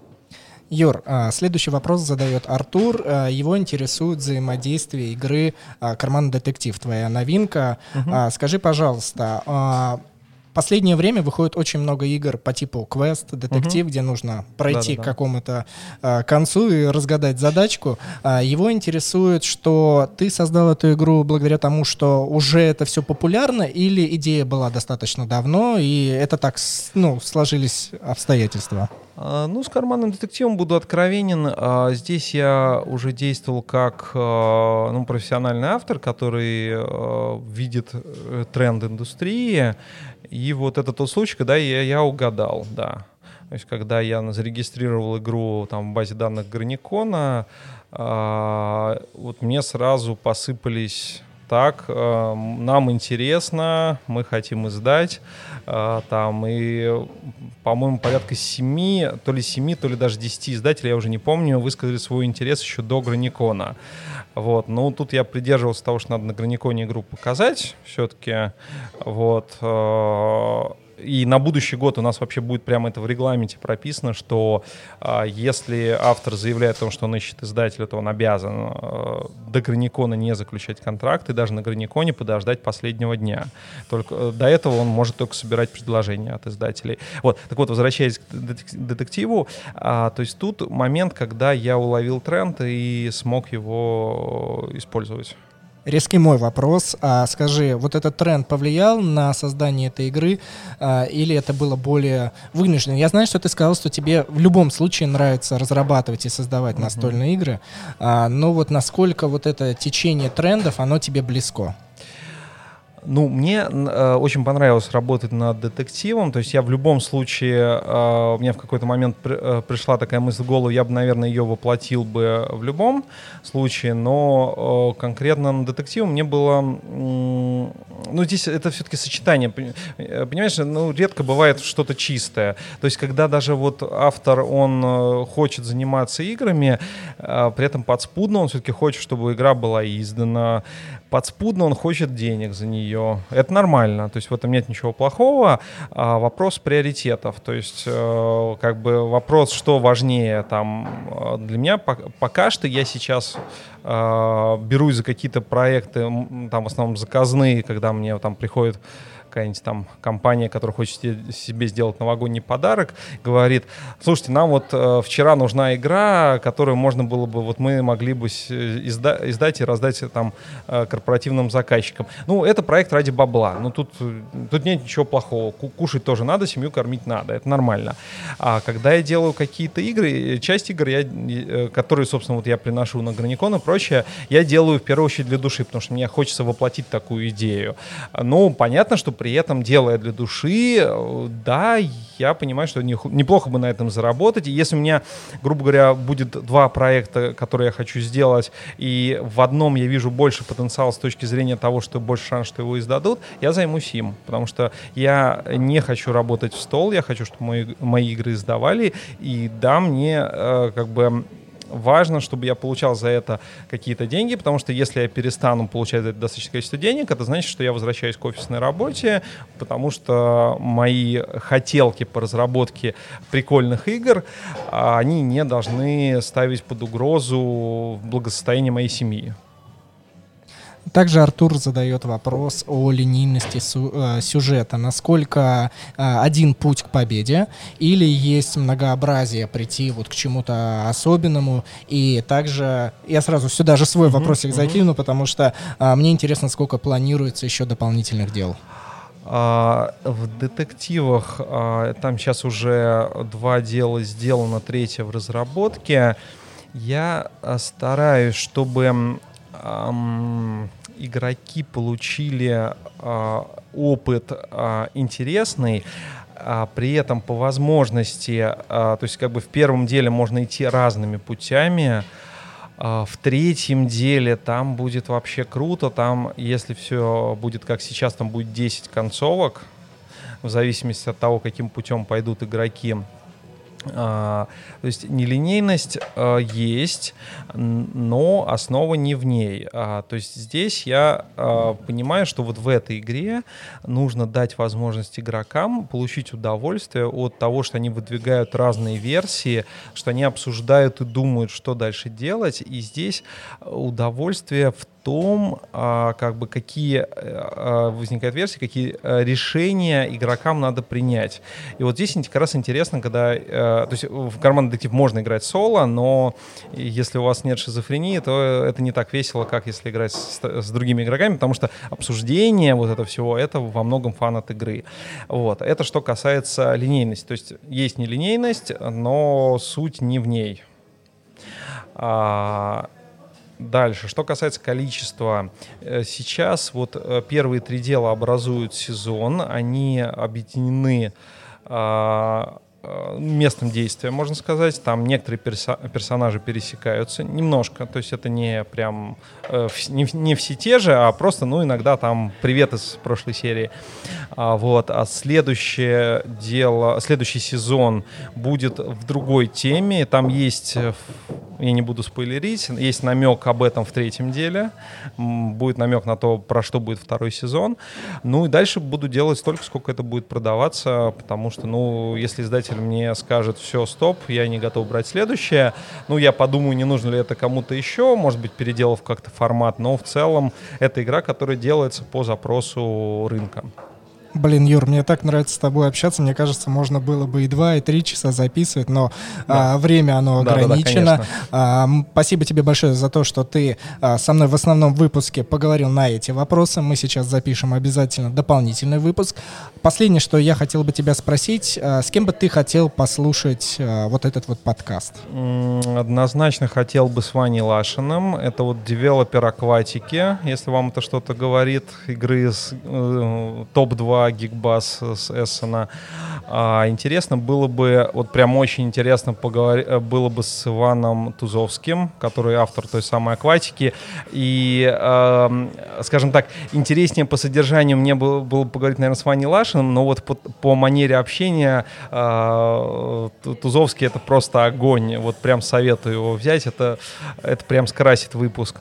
Юр, а, следующий вопрос задает Артур. Его интересует взаимодействие игры «Карман детектив», твоя новинка. Угу. Скажи, пожалуйста, последнее время выходит очень много игр по типу квест, детектив, угу. где нужно пройти Да-да-да. к какому-то э, концу и разгадать задачку. Э, его интересует, что ты создал эту игру благодаря тому, что уже это все популярно, или идея была достаточно давно, и это так, ну, сложились обстоятельства? А, ну, с карманным детективом буду откровенен. А, здесь я уже действовал как ну, профессиональный автор, который видит э, тренд индустрии и вот это тот случай, когда я, я угадал, да. То есть, когда я зарегистрировал игру там, в базе данных Граникона, вот мне сразу посыпались так, э, нам интересно, мы хотим издать, э, там, и, по-моему, порядка семи, то ли семи, то ли даже десяти издателей, я уже не помню, высказали свой интерес еще до Граникона. Вот, ну, тут я придерживался того, что надо на Граниконе игру показать все-таки, вот, э, и на будущий год у нас вообще будет прямо это в регламенте прописано, что э, если автор заявляет о том, что он ищет издателя, то он обязан э, до Граникона не заключать контракт и даже на Граниконе подождать последнего дня. Только э, до этого он может только собирать предложения от издателей. Вот, так вот, возвращаясь к детективу, э, то есть тут момент, когда я уловил тренд и смог его использовать. Резкий мой вопрос. А, скажи, вот этот тренд повлиял на создание этой игры а, или это было более вынуждено? Я знаю, что ты сказал, что тебе в любом случае нравится разрабатывать и создавать mm-hmm. настольные игры, а, но вот насколько вот это течение трендов, оно тебе близко? Ну, мне э, очень понравилось работать над детективом. То есть я в любом случае, э, мне в какой-то момент при, э, пришла такая мысль в голову, я бы, наверное, ее воплотил бы в любом случае, но э, конкретно над детективом мне было э, ну, здесь это все-таки сочетание, э, понимаешь, ну, редко бывает что-то чистое. То есть, когда даже вот автор, он э, хочет заниматься играми, а, при этом подспудно он все-таки хочет, чтобы игра была издана, подспудно он хочет денег за нее. Это нормально, то есть в этом нет ничего плохого. А вопрос приоритетов, то есть э, как бы вопрос, что важнее там для меня пока что я сейчас э, берусь за какие-то проекты, там в основном заказные, когда мне там приходит какая-нибудь там компания, которая хочет себе сделать новогодний подарок, говорит, слушайте, нам вот э, вчера нужна игра, которую можно было бы, вот мы могли бы изда- издать и раздать там э, корпоративным заказчикам. Ну, это проект ради бабла. Ну, тут, тут нет ничего плохого. Кушать тоже надо, семью кормить надо. Это нормально. А когда я делаю какие-то игры, часть игр, я, э, которые, собственно, вот я приношу на Граникон и прочее, я делаю в первую очередь для души, потому что мне хочется воплотить такую идею. Ну, понятно, что при этом делая для души, э, да, я понимаю, что неплохо бы на этом заработать. И если у меня, грубо говоря, будет два проекта, которые я хочу сделать, и в одном я вижу больше потенциала с точки зрения того, что больше шанс, что его издадут, я займусь им. Потому что я не хочу работать в стол, я хочу, чтобы мои, мои игры издавали. И да, мне э, как бы важно, чтобы я получал за это какие-то деньги, потому что если я перестану получать за это достаточное количество денег, это значит, что я возвращаюсь к офисной работе, потому что мои хотелки по разработке прикольных игр, а, они не должны ставить под угрозу благосостояние моей семьи. Также Артур задает вопрос о линейности э, сюжета. Насколько э, один путь к победе или есть многообразие прийти вот к чему-то особенному. И также я сразу сюда же свой вопросик uh-huh. закину, потому что э, мне интересно, сколько планируется еще дополнительных дел. А, в детективах а, там сейчас уже два дела сделано, третье в разработке. Я стараюсь, чтобы эм, игроки получили э, опыт э, интересный, а при этом по возможности, а, то есть как бы в первом деле можно идти разными путями, а, в третьем деле там будет вообще круто, там, если все будет как сейчас, там будет 10 концовок, в зависимости от того, каким путем пойдут игроки. А, то есть нелинейность а, есть, но основа не в ней. А, то есть здесь я понимаю, что вот в этой игре нужно дать возможность игрокам получить удовольствие от того, что они выдвигают разные версии, что они обсуждают и думают, что дальше делать. И здесь удовольствие в том, а, как бы какие а, а, возникают версии, какие решения игрокам надо принять. И вот здесь как раз интересно, когда, то есть в карман детектив можно играть соло, но если у вас нет шизофрении, то это не так весело, как если играть с, с другими игроками, потому что обсуждение вот этого всего, это во многом фан от игры. Вот. Это что касается линейности. То есть есть нелинейность, но суть не в ней. Дальше, что касается количества, э, сейчас вот э, первые три дела образуют сезон, они объединены Э, местом действия, можно сказать. Там некоторые перса персонажи пересекаются немножко, то есть это не прям э, не, не все те же, а просто, ну, иногда там привет из прошлой серии. А, вот, а следующее дело, следующий сезон будет в другой теме. Там есть, э, я не буду спойлерить, есть намек об этом в третьем деле, будет намек на то, про что будет второй сезон. Ну и дальше буду делать столько, сколько это будет продаваться, потому что, ну, если издатель пользователь мне скажет, все, стоп, я не готов брать следующее, ну, я подумаю, не нужно ли это кому-то еще, может быть, переделав как-то формат, но в целом это игра, которая делается по запросу рынка. Блин, Юр, мне так нравится с тобой общаться. Мне кажется, можно было бы и два, и три часа записывать, но да. а, время оно ограничено. Да, да, да, а, спасибо тебе большое за то, что ты а, со мной в основном выпуске поговорил на эти вопросы. Мы сейчас запишем обязательно дополнительный выпуск. Последнее, что я хотел бы тебя спросить, а, с кем бы ты хотел послушать а, вот этот вот подкаст? Однозначно хотел бы с Ваней Лашиным. Это вот девелопер акватики, если вам это что-то говорит, игры с э, топ-2 2 гигбас с Эссена. А, интересно было бы, вот прям очень интересно поговорить, э, было бы с Иваном Тузовским, который автор той самой акватики. И, э, скажем так, интереснее по содержанию мне было, было поговорить, наверное, с Ваней Лашиным, но вот по, по манере общения э, Тузовский это просто огонь. Вот прям советую его взять, это, это прям скрасит выпуск.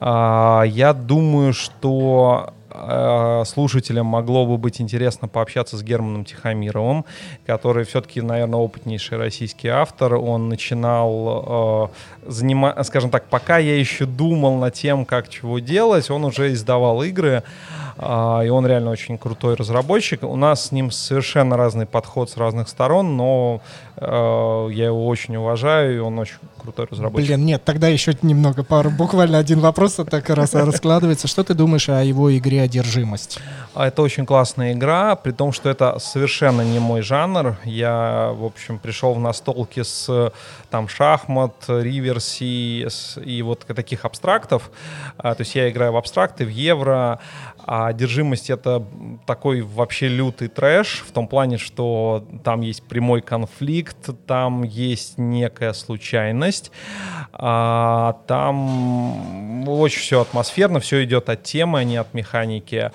Э, я думаю, что Э, слушателям могло бы быть интересно пообщаться с Германом Тихомировым, который все-таки, наверное, опытнейший российский автор. Он начинал, э, занима... скажем так, пока я еще думал над тем, как чего делать, он уже издавал игры, и он реально очень крутой разработчик. У нас с ним совершенно разный подход с разных сторон, но э, я его очень уважаю, и он очень крутой разработчик. Блин, нет, тогда еще немного, пару, буквально один вопрос так раз раскладывается. Что ты думаешь о его игре «Одержимость»? А Это очень классная игра, при том, что это совершенно не мой жанр. Я, в общем, пришел в настолки с там шахмат, риверси и вот таких абстрактов. А, то есть я играю в абстракты, в евро, а одержимость — это такой вообще лютый трэш в том плане, что там есть прямой конфликт, там есть некая случайность, а там очень все атмосферно, все идет от темы, а не от механики.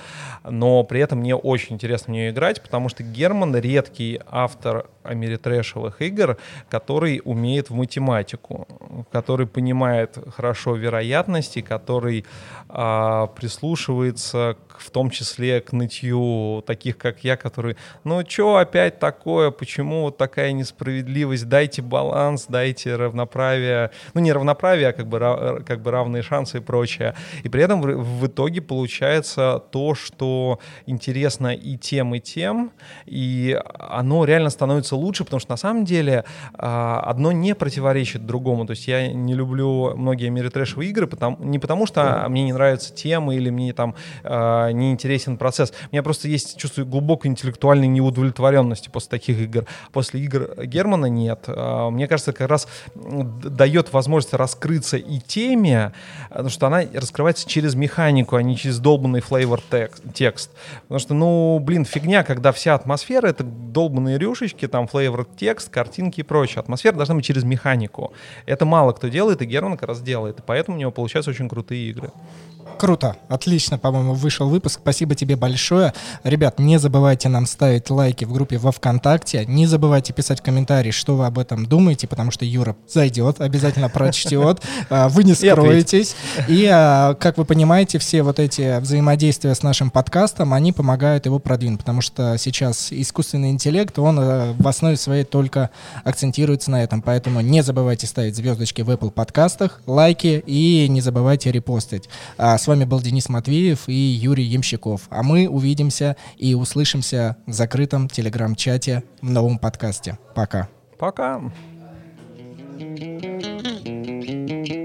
Но при этом мне очень интересно в нее играть, потому что Герман редкий автор америтрэшевых игр, который умеет в математику, который понимает хорошо вероятности, который а, прислушивается к, в том числе к нытью таких, как я, которые, ну что опять такое, почему вот такая несправедливость, дайте баланс, дайте равноправие, ну не равноправие, а как бы, как бы равные шансы и прочее. И при этом в, в итоге получается то, что интересно и тем, и тем, и оно реально становится лучше, потому что на самом деле а, одно не противоречит другому. То есть я не люблю многие америтрэшевые игры, потому, не потому что мне не нравятся темы или мне там э, не интересен процесс. У меня просто есть чувство глубокой интеллектуальной неудовлетворенности после таких игр. После игр Германа нет. Э, мне кажется, как раз дает возможность раскрыться и теме, потому что она раскрывается через механику, а не через долбанный флейвор текст. Потому что, ну, блин, фигня, когда вся атмосфера — это долбанные рюшечки, там флейвор текст, картинки и прочее. Атмосфера должна быть через механику. Это мало кто делает, и Герман как раз делает. И поэтому у него получаются очень крутые игры. Круто, отлично, по-моему, вышел выпуск. Спасибо тебе большое. Ребят, не забывайте нам ставить лайки в группе во ВКонтакте. Не забывайте писать комментарии, что вы об этом думаете, потому что Юра зайдет, обязательно прочтет. А, вы не скроетесь. И, а, как вы понимаете, все вот эти взаимодействия с нашим подкастом, они помогают его продвинуть, потому что сейчас искусственный интеллект, он а, в основе своей только акцентируется на этом. Поэтому не забывайте ставить звездочки в Apple подкастах, лайки и не забывайте репостить. С вами был Денис Матвеев и Юрий Ямщиков. А мы увидимся и услышимся в закрытом телеграм-чате в новом подкасте. Пока. Пока. thank you